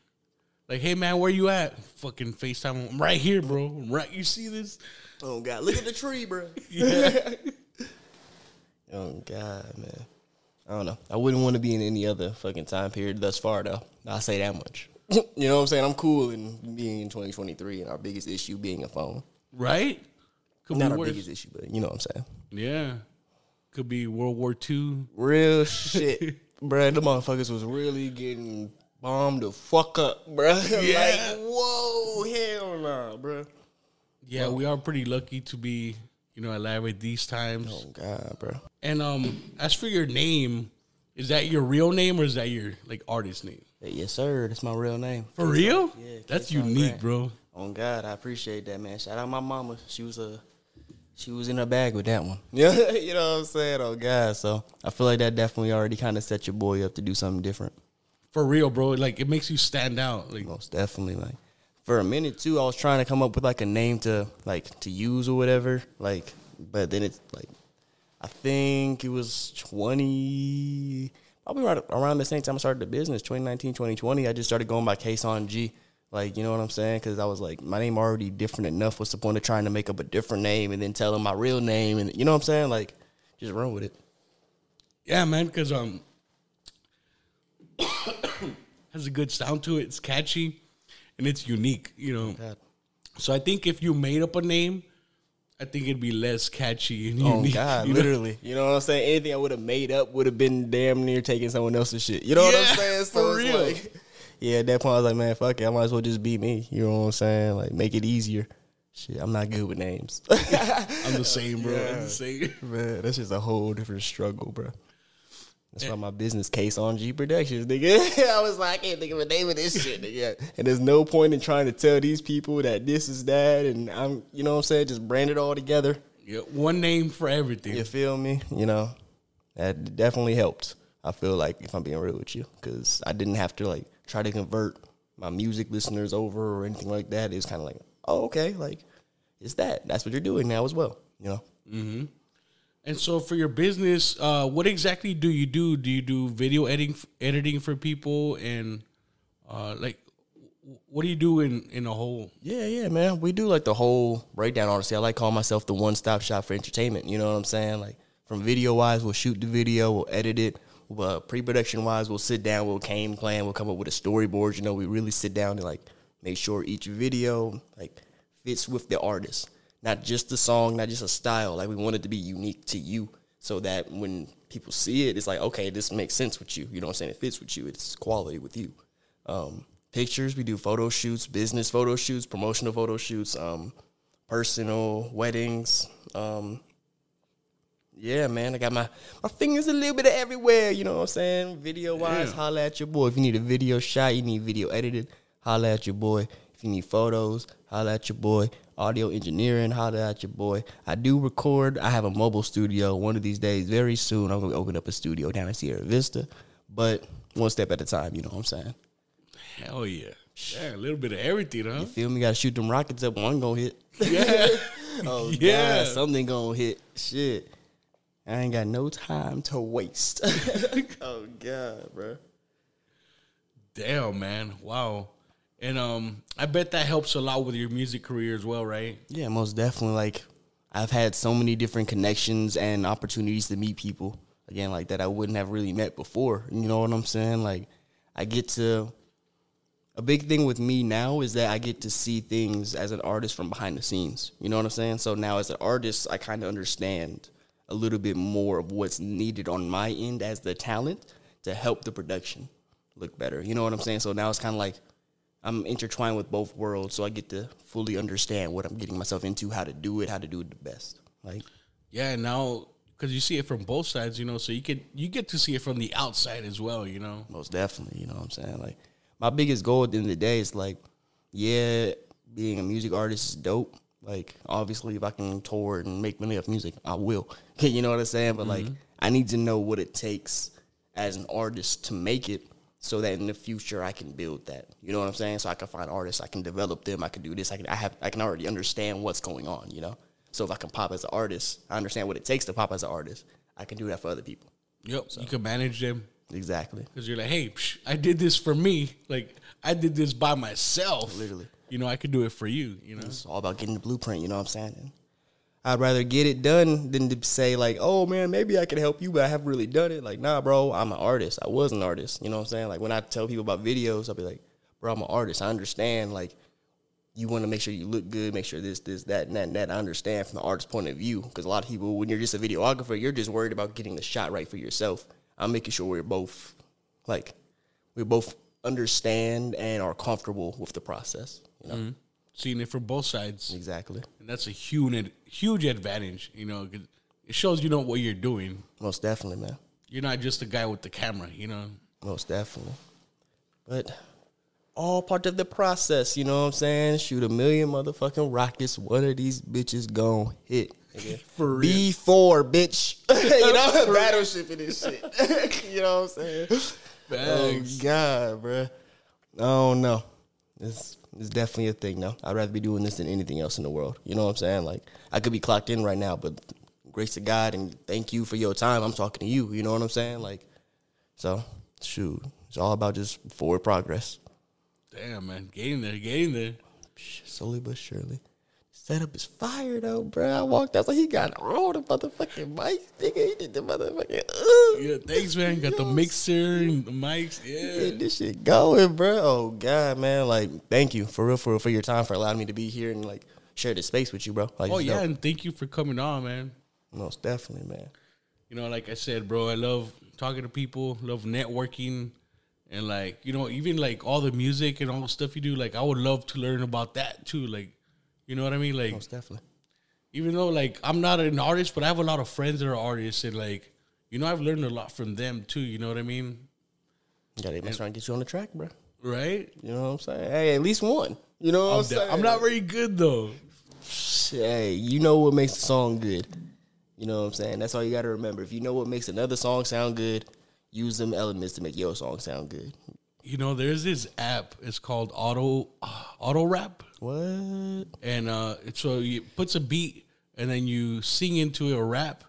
Like, hey man, where you at? Fucking FaceTime. I'm right here, bro. I'm right. You see this? Oh god, look at the tree, bro. Yeah. Oh god, man. I don't know. I wouldn't want to be in any other fucking time period thus far, though. I'll say that much. you know what I'm saying? I'm cool in being in 2023 and our biggest issue being a phone. right? Could Not be our worse. biggest issue, but you know what I'm saying. Yeah. Could be World War II. Real shit, bruh. The motherfuckers was really getting bombed the fuck up, bro. Yeah. like, whoa, hell nah, bruh. Yeah, we are pretty lucky to be, you know, alive at these times. Oh god, bro. And um, as for your name, is that your real name or is that your like artist name? Yes, sir. That's my real name. For real? Yeah, That's Kason unique, bro. On God, I appreciate that, man. Shout out my mama. She was a, she was in her bag with that one. Yeah, you know what I'm saying. Oh God, so I feel like that definitely already kind of set your boy up to do something different. For real, bro. Like it makes you stand out. Like Most definitely, like for a minute too, I was trying to come up with like a name to like to use or whatever. Like, but then it's like, I think it was 20, probably right around the same time I started the business, 2019, 2020. I just started going by Ca'Sohn G. Like, you know what I'm saying? Because I was like, my name already different enough. What's the point of trying to make up a different name and then tell them my real name? And you know what I'm saying? Like, just run with it. Yeah, man, because um, has a good sound to it. It's catchy, and it's unique. You know, so I think if you made up a name, I think it'd be less catchy and Oh unique. God, you know? literally. You know what I'm saying? Anything I would have made up would have been damn near taking someone else's shit. You know what I'm saying? for it's real. like- yeah, at that point I was like, man, fuck it. I might as well just be me. You know what I'm saying? Like make it easier. Shit, I'm not good with names. I'm the same, bro. I'm the same. man, that's just a whole different struggle, bro. That's why my business Ca'Sohn G Productions, nigga. I was like, I can't think of a name of this shit, nigga. And there's no point in trying to tell these people that this is that, and I'm, you know what I'm saying, just brand it all together. Yeah, one name for everything. You feel me? You know, that definitely helped. I feel like if I'm being real with you, because I didn't have to like try to convert my music listeners over or anything like that. It was kind of like, oh, okay, like it's that. That's what you're doing now as well. You know, mm-hmm. And so for your business, uh, what exactly do you do? Do you do video editing editing for people and uh, like what do you do in in a whole? yeah, yeah, man. We do like the whole breakdown. Honestly, I like calling myself the one stop shop for entertainment. You know what I'm saying? Like from video wise, we'll shoot the video, we'll edit it. Uh, pre-production wise, we'll sit down, we'll game plan, we'll come up with a storyboard. You know, we really sit down and like make sure each video like fits with the artist, not just the song, not just a style. Like we want it to be unique to you, so that when people see it, it's like, okay, this makes sense with you. You know what I'm saying? It fits with you. It's quality with you. Um, pictures, we do photo shoots, business photo shoots, promotional photo shoots, um, personal weddings. Um, yeah, man, I got my my fingers a little bit of everywhere. You know what I'm saying? Video wise, Yeah. holla at your boy. If you need a video shot, you need video edited, holla at your boy. If you need photos, holla at your boy. Audio engineering, holla at your boy. I do record. I have a mobile studio. One of these days, very soon, I'm gonna open up a studio down in Sierra Vista. But one step at a time. You know what I'm saying? Hell yeah! Yeah, a little bit of everything, huh? You feel me? Gotta shoot them rockets up. One gonna hit. Yeah. Oh Yeah. God, something gonna hit. Shit. I ain't got no time to waste. oh God, bro. Damn, man. Wow. And um, I bet that helps a lot with your music career as well, right? Yeah, most definitely. Like I've had so many different connections and opportunities to meet people again, like that I wouldn't have really met before. You know what I'm saying? Like I get to. A big thing with me now is that I get to see things as an artist from behind the scenes. You know what I'm saying? So now as an artist, I kind of understand a little bit more of what's needed on my end as the talent to help the production look better. You know what I'm saying? So now it's kind of like I'm intertwined with both worlds, so I get to fully understand what I'm getting myself into, how to do it, how to do it the best. Like, Yeah, now because you see it from both sides, you know, so you get you get to see it from the outside as well, you know. most definitely, you know what I'm saying? Like, my biggest goal at the end of the day is like, yeah, being a music artist is dope. Like, obviously, if I can tour and make money off music, I will. you know what I'm saying? But like, mm-hmm. I need to know what it takes as an artist to make it, so that in the future I can build that. You know what I'm saying? So I can find artists, I can develop them, I can do this. I can, I have, I can already understand what's going on. You know. So if I can pop as an artist, I understand what it takes to pop as an artist. I can do that for other people. Yep, you can manage them Exactly. because you're like, hey, psh, I did this for me. Like I did this by myself. Literally. you know, I could do it for you. You know, It's all about getting the blueprint, you know what I'm saying? I'd rather get it done than to say like, oh man, maybe I can help you, but I haven't really done it. Like, nah, bro, I'm an artist. I was an artist. You know what I'm saying? Like when I tell people about videos, I'll be like, bro, I'm an artist. I understand like you want to make sure you look good, make sure this, this, that, and that, and that. I understand from the artist's point of view. Because a lot of people, when you're just a videographer, you're just worried about getting the shot right for yourself. I'm making sure we're both like we both understand and are comfortable with the process. You know? Mm-hmm. Seeing it from both sides, Exactly. and that's a huge huge advantage. You know, it shows you know what you're doing. Most definitely, man. You're not just a guy with the camera. You know. Most definitely. But all part of the process, you know what I'm saying? Shoot a million motherfucking rockets. One of these bitches gonna hit. For real. B4, bitch. you know, battleship and this shit. you know what I'm saying? Oh, God, bruh. I don't know. It's, it's definitely a thing, though. I'd rather be doing this than anything else in the world. You know what I'm saying? Like, I could be clocked in right now, but grace to God and thank you for your time. I'm talking to you. You know what I'm saying? Like, so, shoot. It's all about just forward progress. Damn, man, getting there, getting there. Slowly but surely. Setup is fire though, bro. I walked out, so he got all the motherfucking mics, nigga. He did the motherfucking. Uh, Yeah, thanks, man. Got the mixer and the mics. Yeah. Get this shit going, bro. Oh god, man. Like, thank you for real, for real, for your time, for allowing me to be here and like share this space with you, bro. Like, Oh yeah, dope. and thank you for coming on, man. most definitely, man. You know, like I said, bro, I love talking to people, love networking, and like you know, even like all the music and all the stuff you do. Like, I would love to learn about that too. Like, you know what I mean? Like, Most definitely. even though like I'm not an artist, but I have a lot of friends that are artists, and like, you know, I've learned a lot from them too. You know what I mean? Yeah, Gotta try and get you on the track, bro. Right? You know what I'm saying? Hey, at least one. You know what I'm, I'm, saying? I'm not very good though. Hey, you know what makes the song good. You know what I'm saying? That's all you got to remember. If you know what makes another song sound good, use them elements to make your song sound good. You know, there's this app. It's called Auto uh, Auto Rap. What? and uh, it- so it puts a beat and then you sing into a rap,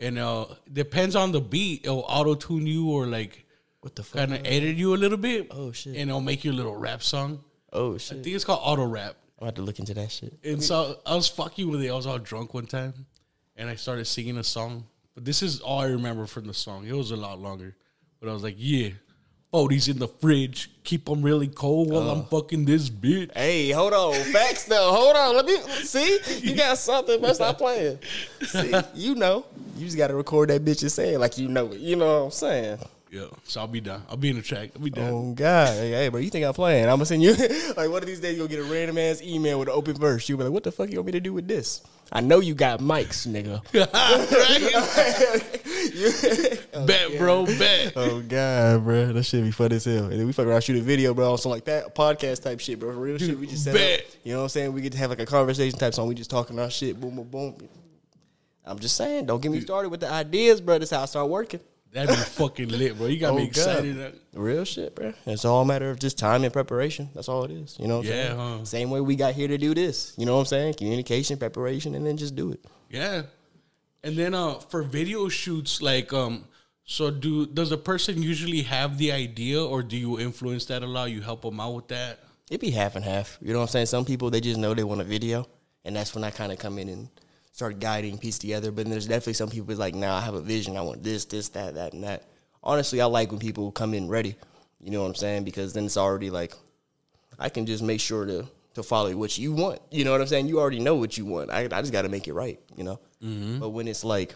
and uh, depends on the beat, it'll auto tune you or like What the fuck? kind of edit you a little bit. Oh, shit. And it'll make you a little rap song. Oh shit! I think it's called auto rap. I'm about to look into that shit. And so I was fucking with it. I was all drunk one time, and I started singing a song. But this is all I remember from the song. It was a lot longer, but I was like, yeah. Oh, these in the fridge. Keep them really cold while I'm fucking this bitch. Hey, hold on. Facts though. Hold on. Let me see. You got something, but stop playing. See, you know. You just gotta record that bitch and say it like you know it. You know what I'm saying? Yeah, so I'll be done. I'll be in the track. I'll be done. Oh God. Hey, hey, bro, you think I'm playing? I'm gonna send you like one of these days you'll get a random ass email with an open verse. You'll be like, what the fuck you want me to do with this? I know you got mics, nigga. bet, bro, oh, bet. Oh God, bro, that shit be fun as hell. And then we fuck around shoot a video, bro, on some like that podcast type shit, bro. For real shit, we just set Bet. up. You know what I'm saying? We get to have like a conversation type song. We just talking our shit, boom, boom, boom. I'm just saying, don't get me started with the ideas, bro. That's how I start working. That'd be fucking lit, bro. You got me Oh, God. excited. Real shit, bro. It's all a matter of just time and preparation. That's all it is. You know what I'm Yeah, saying? huh? Same way we got here to do this. You know what I'm saying? Communication, preparation, and then just do it. Yeah. And then uh for video shoots, like um so do does a person usually have the idea or do you influence that a lot? You help them out with that? It'd be half and half. You know what I'm saying? Some people they just know they want a video, and that's when I kind of come in and start guiding, piece together. But there's definitely some people like, nah, I have a vision. I want this, this, that, that, and that. Honestly, I like when people come in ready. You know what I'm saying? Because then it's already like I can just make sure to to follow what you want. You know what I'm saying? You already know what you want. I I just got to make it right. You know. Mm-hmm. But when it's like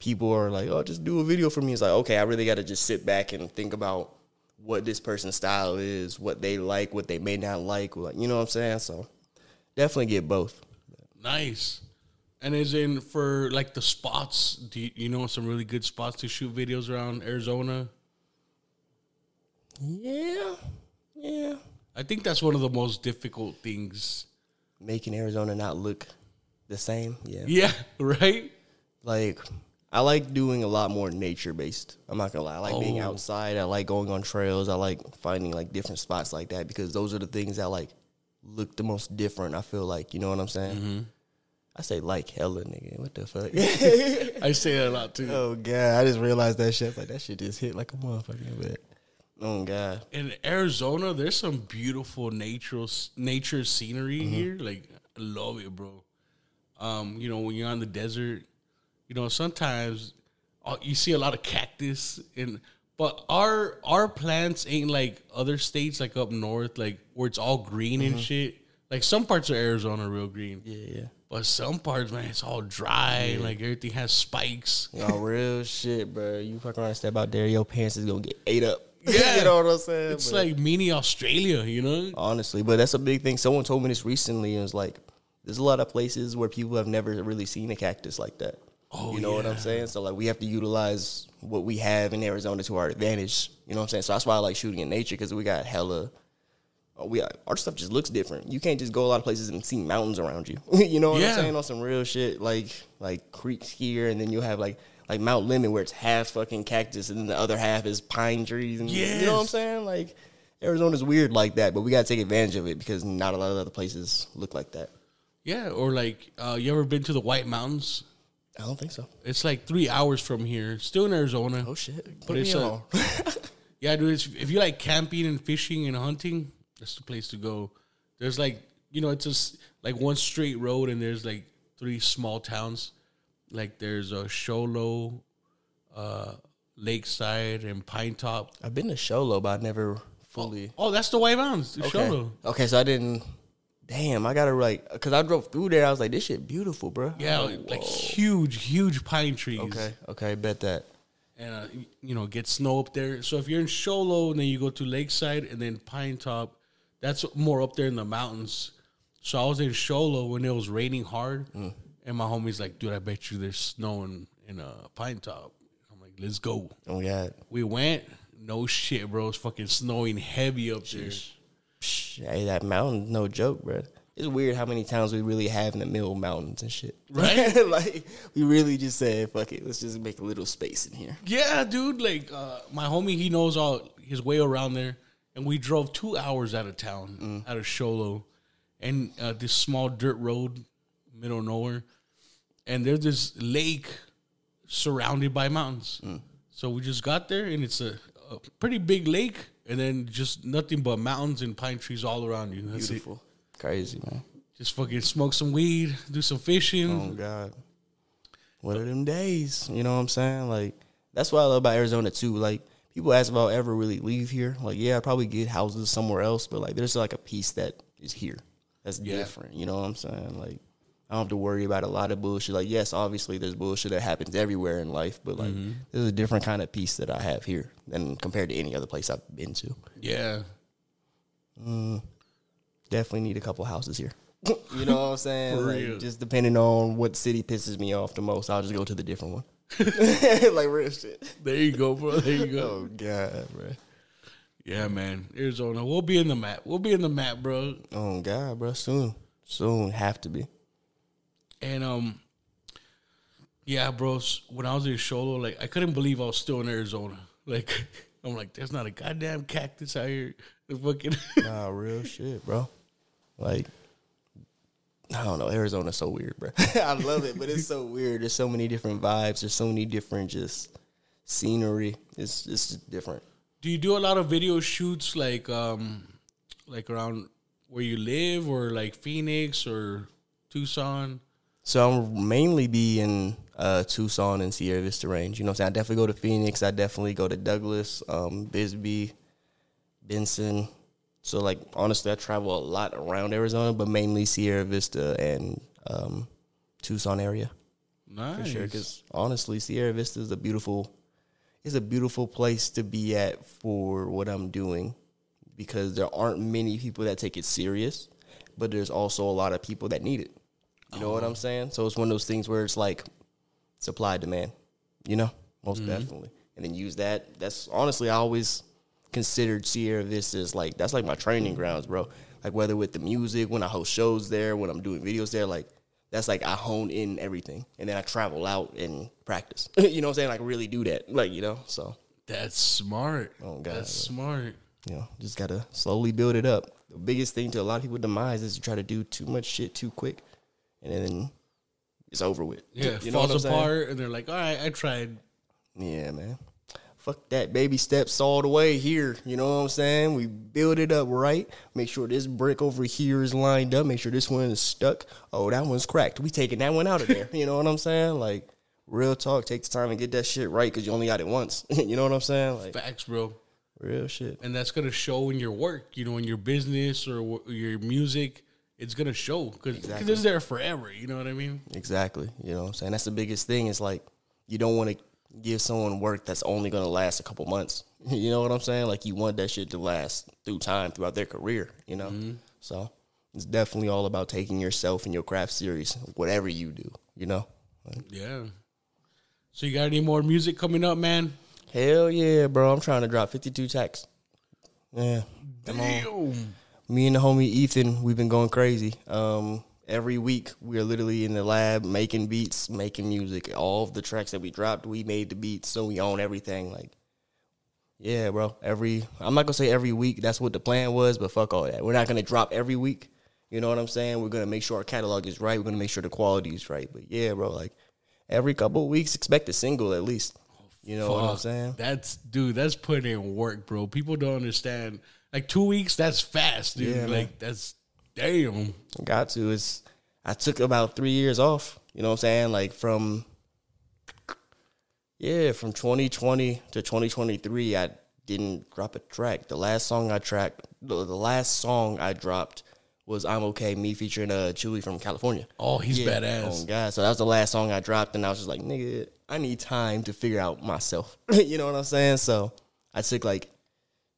people are like, oh, just do a video for me, it's like okay, I really got to just sit back and think about what this person's style is, what they like, what they may not like. Like, you know what I'm saying? So definitely get both. Nice. And is in for like the spots, do you, you know some really good spots to shoot videos around Arizona? Yeah, yeah. I think that's one of the most difficult things. Making Arizona not look the same. Yeah. Yeah, right? Like I like doing a lot more nature based. I'm not gonna lie. I like being Oh. outside. I like going on trails. I like finding like different spots like that because those are the things that like look the most different. I feel like you know what I'm saying. Mm-hmm. I say like hella nigga. What the fuck? I say that a lot too. oh god, I just realized that shit. Like that shit just hit like a motherfucker. But oh god, in Arizona, there's some beautiful natural nature scenery here. Like, I love it, bro. Um, you know, when you're on the desert, you know, sometimes uh, you see a lot of cactus, and but our our plants ain't like other states, like up north, like where it's all green and shit. Like some parts of Arizona are real green, yeah, yeah. but some parts, man, it's all dry. Like everything has spikes. Yo, real shit, bro. You fucking and step out there, your pants is gonna get ate up. Yeah. you know what I'm saying? It's But- like mini Australia, you know? honestly, but that's a big thing. Someone told me this recently. and was like, there's a lot of places where people have never really seen a cactus like that. Oh, you know what I'm saying? So like, we have to utilize what we have in Arizona to our advantage. You know what I'm saying? So that's why I like shooting in nature because we got hella. Oh, We our stuff just looks different. You can't just go a lot of places and see mountains around you. you know what Yeah. I'm saying? On some real shit, like like creeks here, and then you have like like Mount Lemmon where it's half fucking cactus and then the other half is pine trees. And you know what I'm saying? Like Arizona's weird like that, but we gotta take advantage of it because not a lot of other places look like that. Yeah, or like, uh, you ever been to the White Mountains? I don't think so. It's like three hours from here, still in Arizona. Oh shit! But Put it's me a- Yeah, dude. It's, if you like camping and fishing and hunting, that's the place to go. There's like, you know, it's just like one straight road, and there's like three small towns. Like there's a Show Low, uh, Lakeside, and Pinetop. I've been to Show Low, but I never fully. Oh, that's the White Mountains, Okay. Show Low. Okay, so I didn't. Damn, I gotta like, cause I drove through there. I was like, this shit beautiful, bro. Yeah, Like, like huge, huge pine trees. Okay, okay, bet that. and uh, you know get snow up there. So if you're in Show Low and then you go to Lakeside and then Pinetop, that's more up there in the mountains. So I was in Show Low when it was raining hard, Mm. and my homie's like, "Dude, I bet you there's snow in, in uh, Pinetop." I'm like, "Let's go." Oh yeah. We went. No shit, bro. It's fucking snowing heavy up there. Psh, Hey, that mountain, no joke, bro. It's weird how many towns we really have in the middle of mountains and shit. Right? like we really just said, fuck it, let's just make a little space in here. Yeah, dude. Like uh, my homie, he knows all his way around there, and we drove two hours out of town, out of Show Low, and uh, this small dirt road, middle of nowhere, and there's this lake surrounded by mountains. So we just got there, and it's a, a pretty big lake, and then just nothing but mountains and pine trees all around you. That's Beautiful, it. crazy man. Just fucking smoke some weed, do some fishing. Oh God, what are them days? You know what I'm saying? Like that's what I love about Arizona too. Like people ask if I'll ever really leave here. Like yeah, I probably get houses somewhere else, but like there's like a piece that is here that's Yeah. different. You know what I'm saying? Like I don't have to worry about a lot of bullshit. Like yes, obviously there's bullshit that happens everywhere in life, but like mm-hmm. there's a different kind of peace that I have here than compared to any other place I've been to. Yeah. Mm, definitely need a couple houses here. you know what I'm saying? Like, just depending on what city pisses me off the most, I'll just go to the different one. like real shit. There you go, bro. There you go. Oh god, bro. Yeah, man. Arizona. We'll be in the map. We'll be in the map, bro. Oh god, bro. Soon, soon have to be. And um Yeah, bro. When I was in Show Low, like I couldn't believe I was still in Arizona. Like I'm like, there's not a goddamn cactus out here. The fucking Nah, real shit, bro. Like, I don't know. Arizona's so weird, bro. I love it, but it's so weird. There's so many different vibes. There's so many different just scenery. It's it's just different. Do you do a lot of video shoots like um like around where you live or like Phoenix or Tucson? So I'm mainly be in uh, Tucson and Sierra Vista range. You know what I'm saying? I definitely go to Phoenix. I definitely go to Douglas, um, Bisbee, Benson. So like honestly, I travel a lot around Arizona, but mainly Sierra Vista and um, Tucson area. Nice. for sure. Because honestly, Sierra Vista is a beautiful, is a beautiful place to be at for what I'm doing, because there aren't many people that take it serious, but there's also a lot of people that need it. You know what I'm saying? So it's one of those things where it's like supply demand. You know, most definitely, and then use that. That's honestly, I always considered Sierra Vista as like that's like my training mm-hmm. grounds, bro. Like whether with the music, when I host shows there, when I'm doing videos there, like that's like I hone in everything, and then I travel out and practice. you know what I'm saying? Like really do that, like you know. So That's smart. Oh, God. That's smart. you know, just gotta slowly build it up. The biggest thing to a lot of people demise is to try to do too much shit too quick, and then it's over with. Yeah, you know what I'm falls apart and they're like, all right, I tried. Yeah, man. Fuck that. Baby steps all the way here. You know what I'm saying? We build it up right. Make sure this brick over here is lined up. Make sure this one is stuck. Oh, that one's cracked. We taking that one out of there. you know what I'm saying? Like, real talk. Take the time and get that shit right because you only got it once. you know what I'm saying? Like, Facts, bro. real shit. And that's gonna show in your work, you know, in your business or your music. It's gonna show because it's there forever. You know what I mean? Exactly. You know what I'm saying? That's the biggest thing. Is like, you don't want to give someone work that's only going to last a couple months. you know what I'm saying? Like, you want that shit to last through time, throughout their career, you know? So, it's definitely all about taking yourself and your craft serious, whatever you do, you know? Like, Yeah. So you got any more music coming up, man? Hell yeah, bro. I'm trying to drop 52 tracks. Yeah. Damn. me and the homie Ethan, we've been going crazy. Um, every week we are literally in the lab making beats, making music. All of the tracks that we dropped, we made the beats, so we own everything. Like, yeah, bro. Every I'm not gonna say every week. That's what the plan was, but fuck all that. We're not gonna drop every week. You know what I'm saying? We're gonna make sure our catalog is right. We're gonna make sure the quality is right. But yeah, bro, like every couple of weeks, expect a single at least. You know what I'm saying? That's dude. That's putting in work, bro. People don't understand. Like two weeks, that's fast, dude. Yeah, man. like that's damn. Got to. It's I took about three years off. You know what I'm saying? Like from yeah, from 2020 to 2023, I didn't drop a track. The last song I tracked, the, the last song I dropped was "I'm Okay," me featuring uh Chewy from California. Oh, he's Yeah. badass. Oh god, so that was the last song I dropped, and I was just like, nigga, I need time to figure out myself. you know what I'm saying? So I took like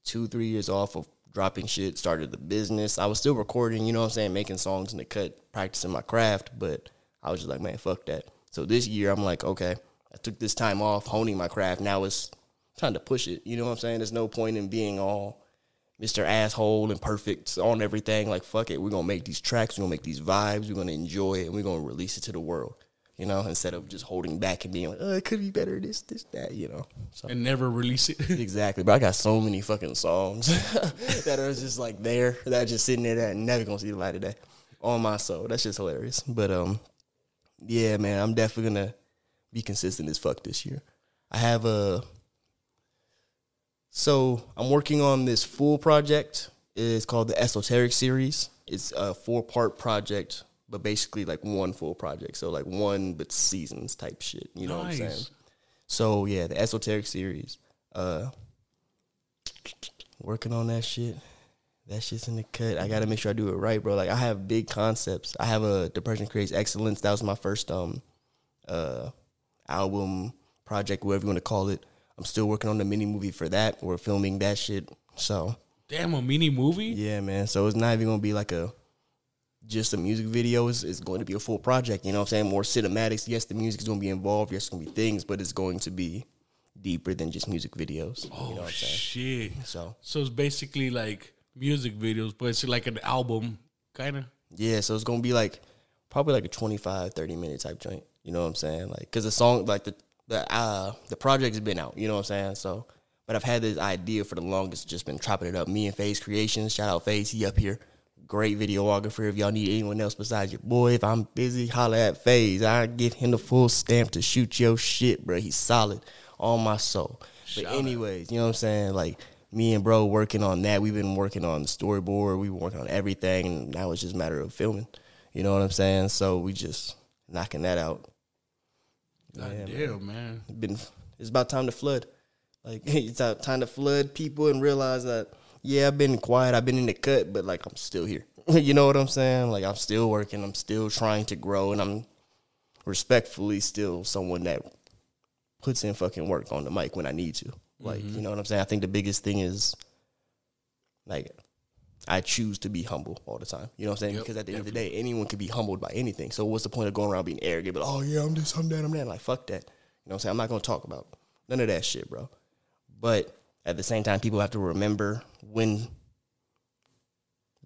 two, three years off of dropping shit, started the business. I was still recording, you know what I'm saying, making songs in the cut, practicing my craft, but I was just like, man, fuck that. So this year I'm like, okay, I took this time off honing my craft. Now it's time to push it. You know what I'm saying? There's no point in being all Mr. Asshole and perfect on everything. Like, fuck it. We're to make these tracks. We're to make these vibes. We're to enjoy it. And we're to release it to the world, you know, instead of just holding back and being like, oh, it could be better, this, this, that, you know. So, And never release it. exactly. But I got so many fucking songs that are just like there, that are just sitting there that never to see the light of day on my soul. That's just hilarious. But, um, yeah, man, I'm definitely to be consistent as fuck this year. I have a so I'm working on this full project. It's called the Esoteric Series. It's a four part project, but basically like one full project. So like one but seasons type shit. You know what I'm saying? So yeah, the Esoteric Series. Uh working on that shit. That shit's in the cut. I gotta make sure I do it right, bro. Like I have big concepts. I have a Depression Creates Excellence. That was my first um uh album project, whatever you want to call it. I'm still working on the mini movie for that. We're filming that shit. So Damn, a mini movie. yeah, man. So it's not even gonna be like a just a music video. It's, it's going to be a full project. You know what I'm saying? More cinematics. Yes, the music is gonna be involved. Yes, it's gonna be things, but it's going to be deeper than just music videos. Oh you know what I'm saying? shit. So So it's basically like music videos, but it's like an album, kind of. yeah, so it's gonna be like probably like a 25, 30 minute type joint. You know what I'm saying? Like, cause the song, like the the uh the project's been out. You know what I'm saying? So, but I've had this idea for the longest, just been chopping it up. Me and Phase Creations, shout out Phase, he up here. Great videographer. If y'all need anyone else besides your boy, if I'm busy, holla at Phase. I give him the full stamp to shoot your shit, bro. He's solid on my soul. But anyways, you know what I'm saying? Like me and bro working on that. We've been working on the storyboard. We've been working on everything, and now it's just a matter of filming. You know what I'm saying? So we just knocking that out. God Yeah, damn, man. Been it's about time to flood. Like it's about time to flood people and realize that yeah, I've been quiet, I've been in the cut, but like I'm still here. you know what I'm saying? Like I'm still working, I'm still trying to grow, and I'm respectfully still someone that puts in fucking work on the mic when I need to. Like, mm-hmm. you know what I'm saying? I think the biggest thing is like I choose to be humble all the time. You know what I'm saying? Yep, because at the end of the day, anyone can be humbled by anything. So what's the point of going around being arrogant? But like, oh yeah, I'm this, I'm that, I'm that. Like fuck that. You know what I'm saying? I'm not gonna talk about none of that shit, bro. But at the same time, people have to remember when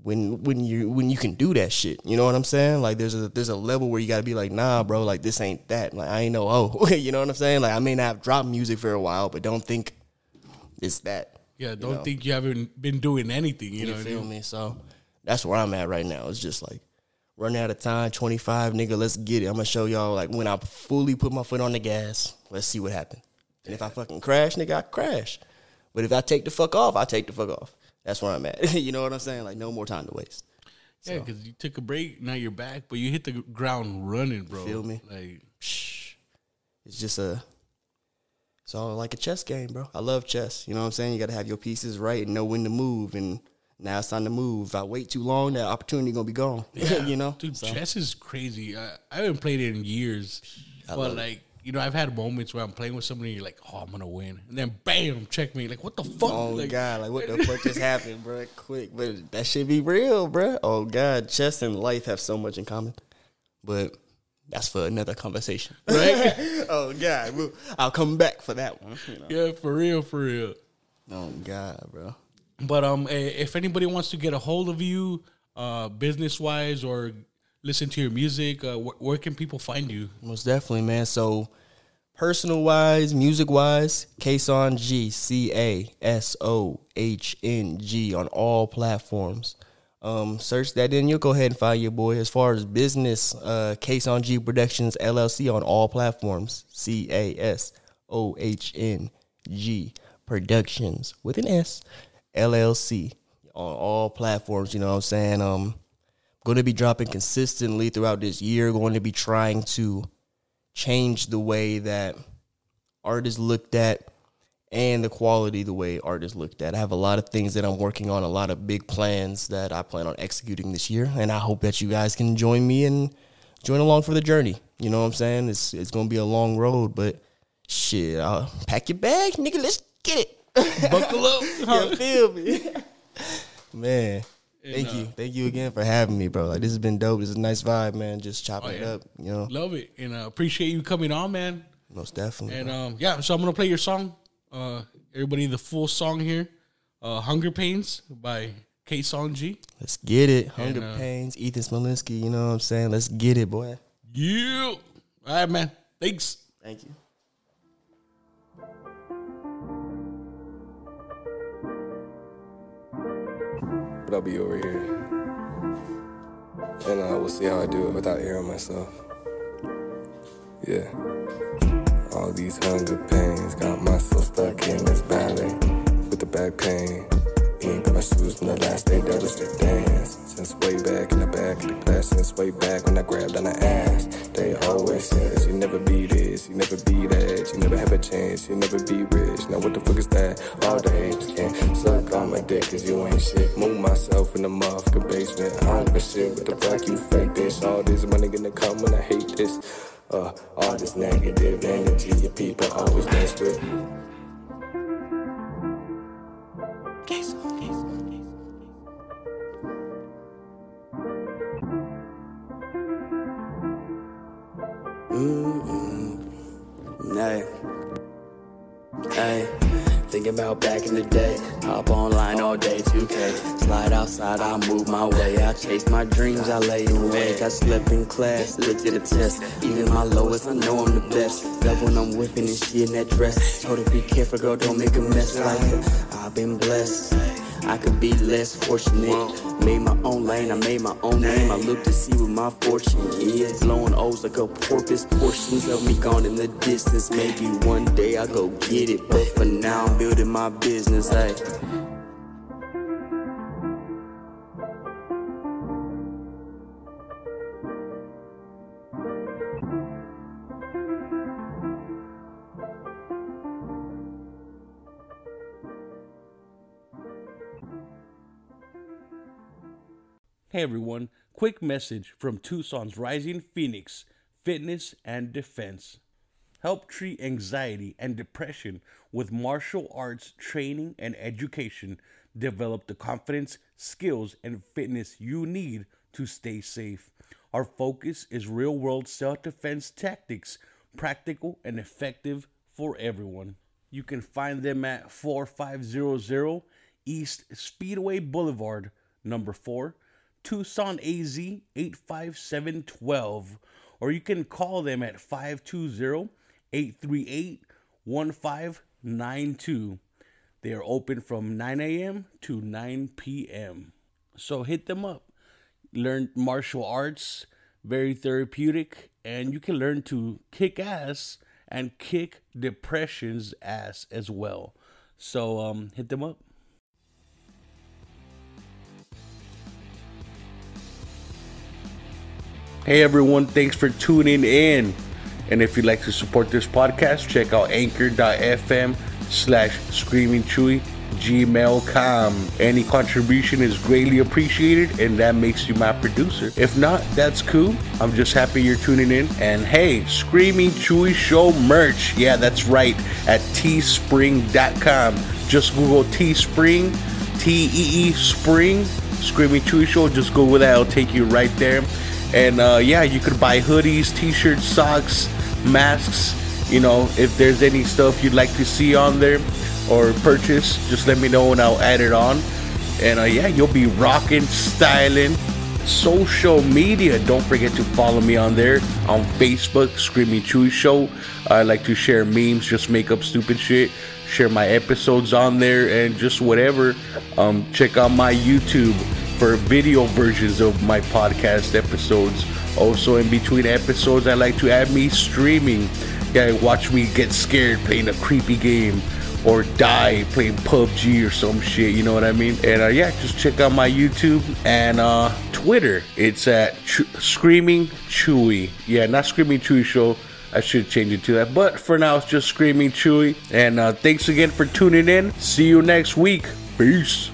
when when you when you can do that shit. You know what I'm saying? Like there's a there's a level where you gotta be like, nah, bro, like this ain't that. Like I ain't no oh. you know what I'm saying? Like I may not have dropped music for a while, but don't think it's that. Yeah, don't know. think you haven't been doing anything. You, You know what I feel mean? me? So that's where I'm at right now. It's just like running out of time, 25, nigga, let's get it. I'm gonna show y'all like when I fully put my foot on the gas, let's see what happens. And if I fucking crash, nigga, I crash. But if I take the fuck off, I take the fuck off. That's where I'm at. you know what I'm saying? Like no more time to waste. Yeah, because you took a break, now you're back, but you hit the ground running, bro. Feel me? Like, It's just a it's all like a chess game, bro. I love chess. You know what I'm saying? You gotta have your pieces right and know when to move and now it's time to move. If I wait too long, that opportunity gonna be gone. you know? dude, So- chess is crazy. I, I haven't played it in years, but like, you know, I've had moments where I'm playing with somebody, and you're like, oh, I'm gonna win, and then bam, check me, Like, what the fuck? Oh like, God! Like what the fuck just happened, bro? Quick, but that should be real, bro. Oh God, chess and life have so much in common, but that's for another conversation, Right? oh God, well, I'll come back for that one. you know. yeah, for real, for real. Oh God, bro. But um, eh, if anybody wants to get a hold of you, uh, business wise, or listen to your music, uh, wh- where can people find you? Most definitely, man. So, personal wise, music wise, Ca'Sohn G, C A S O H N G on all platforms. Um, search that in, you'll go ahead and find your boy. As far as business, uh, Ca'Sohn G Productions LLC on all platforms. C A S O H N G Productions with an S LLC on all platforms. You know what I'm saying? Um, going to be dropping consistently throughout this year. Going to be trying to change the way that art is looked at and the quality the way art is looked at. I have a lot of things that I'm working on, a lot of big plans that I plan on executing this year, and I hope that you guys can join me and join along for the journey. You know what I'm saying? It's it's gonna be a long road, but shit, I'll pack your bag, nigga. Let's get it. Buckle up. you feel me? Man. Thank you. Thank you again for having me, bro. Like this has been dope. This is a nice vibe, man. Just chopping it yeah. up, you know. Love it, and uh, appreciate you coming on, man. Most definitely. And um, yeah, so I'm gonna play your song. Uh, everybody, the full song here, uh, "Hunger Pains" by Ca'Sohn G. Let's get it. Hunger uh, Pains, Ethan Smolinski, you know what I'm saying? Let's get it, boy. Yeah. All right, man. Thanks. Thank you. But I'll be over here. And uh, we'll see how I do it without hearing myself. Yeah. All these hunger pains got myself stuck in this valley with the back pain. Ain't got my shoes from the last day that was to dance. Since way back in the back of the class, since way back when I grabbed on the ass. They always says you never be this, you never be that, you never have a chance, you never be rich. Now what the fuck is that? All the haters can't suck on my dick cause you ain't shit. Move myself in the motherfucking basement. I don't give a shit what the fuck you fake this. All this money gonna come when I hate this. Uh, all this negative energy your people always mess with. Hey. Thinking about back in the day. Hop online all day, 2K. Slide outside, I move my way. I chase my dreams, I lay awake. I slept in class, looked at the test. Even my lowest, I know I'm the best. Love when I'm whipping and she in that dress. Told her be careful, girl, don't make a mess like that. I've been blessed. I could be less fortunate. Made my own lane, I made my own name. I look to see what my fortune is. Blowing O's like a porpoise, portions of me gone in the distance. Maybe one day I go get it, but for now I'm building my business. Hey. Hey everyone, quick message from Tucson's Rising Phoenix Fitness and Defense. Help treat anxiety and depression with martial arts training and education. Develop the confidence, skills, and fitness you need to stay safe. Our focus is real world self defense tactics, practical and effective for everyone. You can find them at 4500 East Speedway Boulevard, number 4, Tucson AZ 85712, or you can call them at 520 838 1592. They are open from 9 a.m. to 9 p.m. So hit them up. Learn martial arts, very therapeutic, and you can learn to kick ass and kick depression's ass as well. So um, hit them up. Hey everyone, thanks for tuning in. And if you'd like to support this podcast, check out anchor.fm slash screaming chuy gmail.com. Any contribution is greatly appreciated and that makes you my producer. If not, that's cool. I'm just happy you're tuning in. And hey, Screaming Chuy Show merch. Yeah, that's right. At teespring.com. Just Google Teespring, T E E Spring, Screaming Chewy Show. Just Google that, it'll take you right there. And uh, yeah, you could buy hoodies, t-shirts, socks, masks. You know, if there's any stuff you'd like to see on there or purchase, just let me know and I'll add it on. And uh, yeah, you'll be rocking, styling. Social media, don't forget to follow me on there on Facebook, Screaming Chuy Show. I like to share memes, just make up stupid shit, share my episodes on there, and just whatever. Um, check out my YouTube for video versions of my podcast episodes. Also, in between episodes, I like to add me streaming. Yeah, watch me get scared playing a creepy game or die playing PUBG or some shit. You know what I mean? And uh, yeah, just check out my YouTube and uh, Twitter. It's at Ch- Screaming Chuy. Yeah, not Screaming Chuy Show. I should change it to that. But for now, it's just Screaming Chuy. And uh, thanks again for tuning in. See you next week. Peace.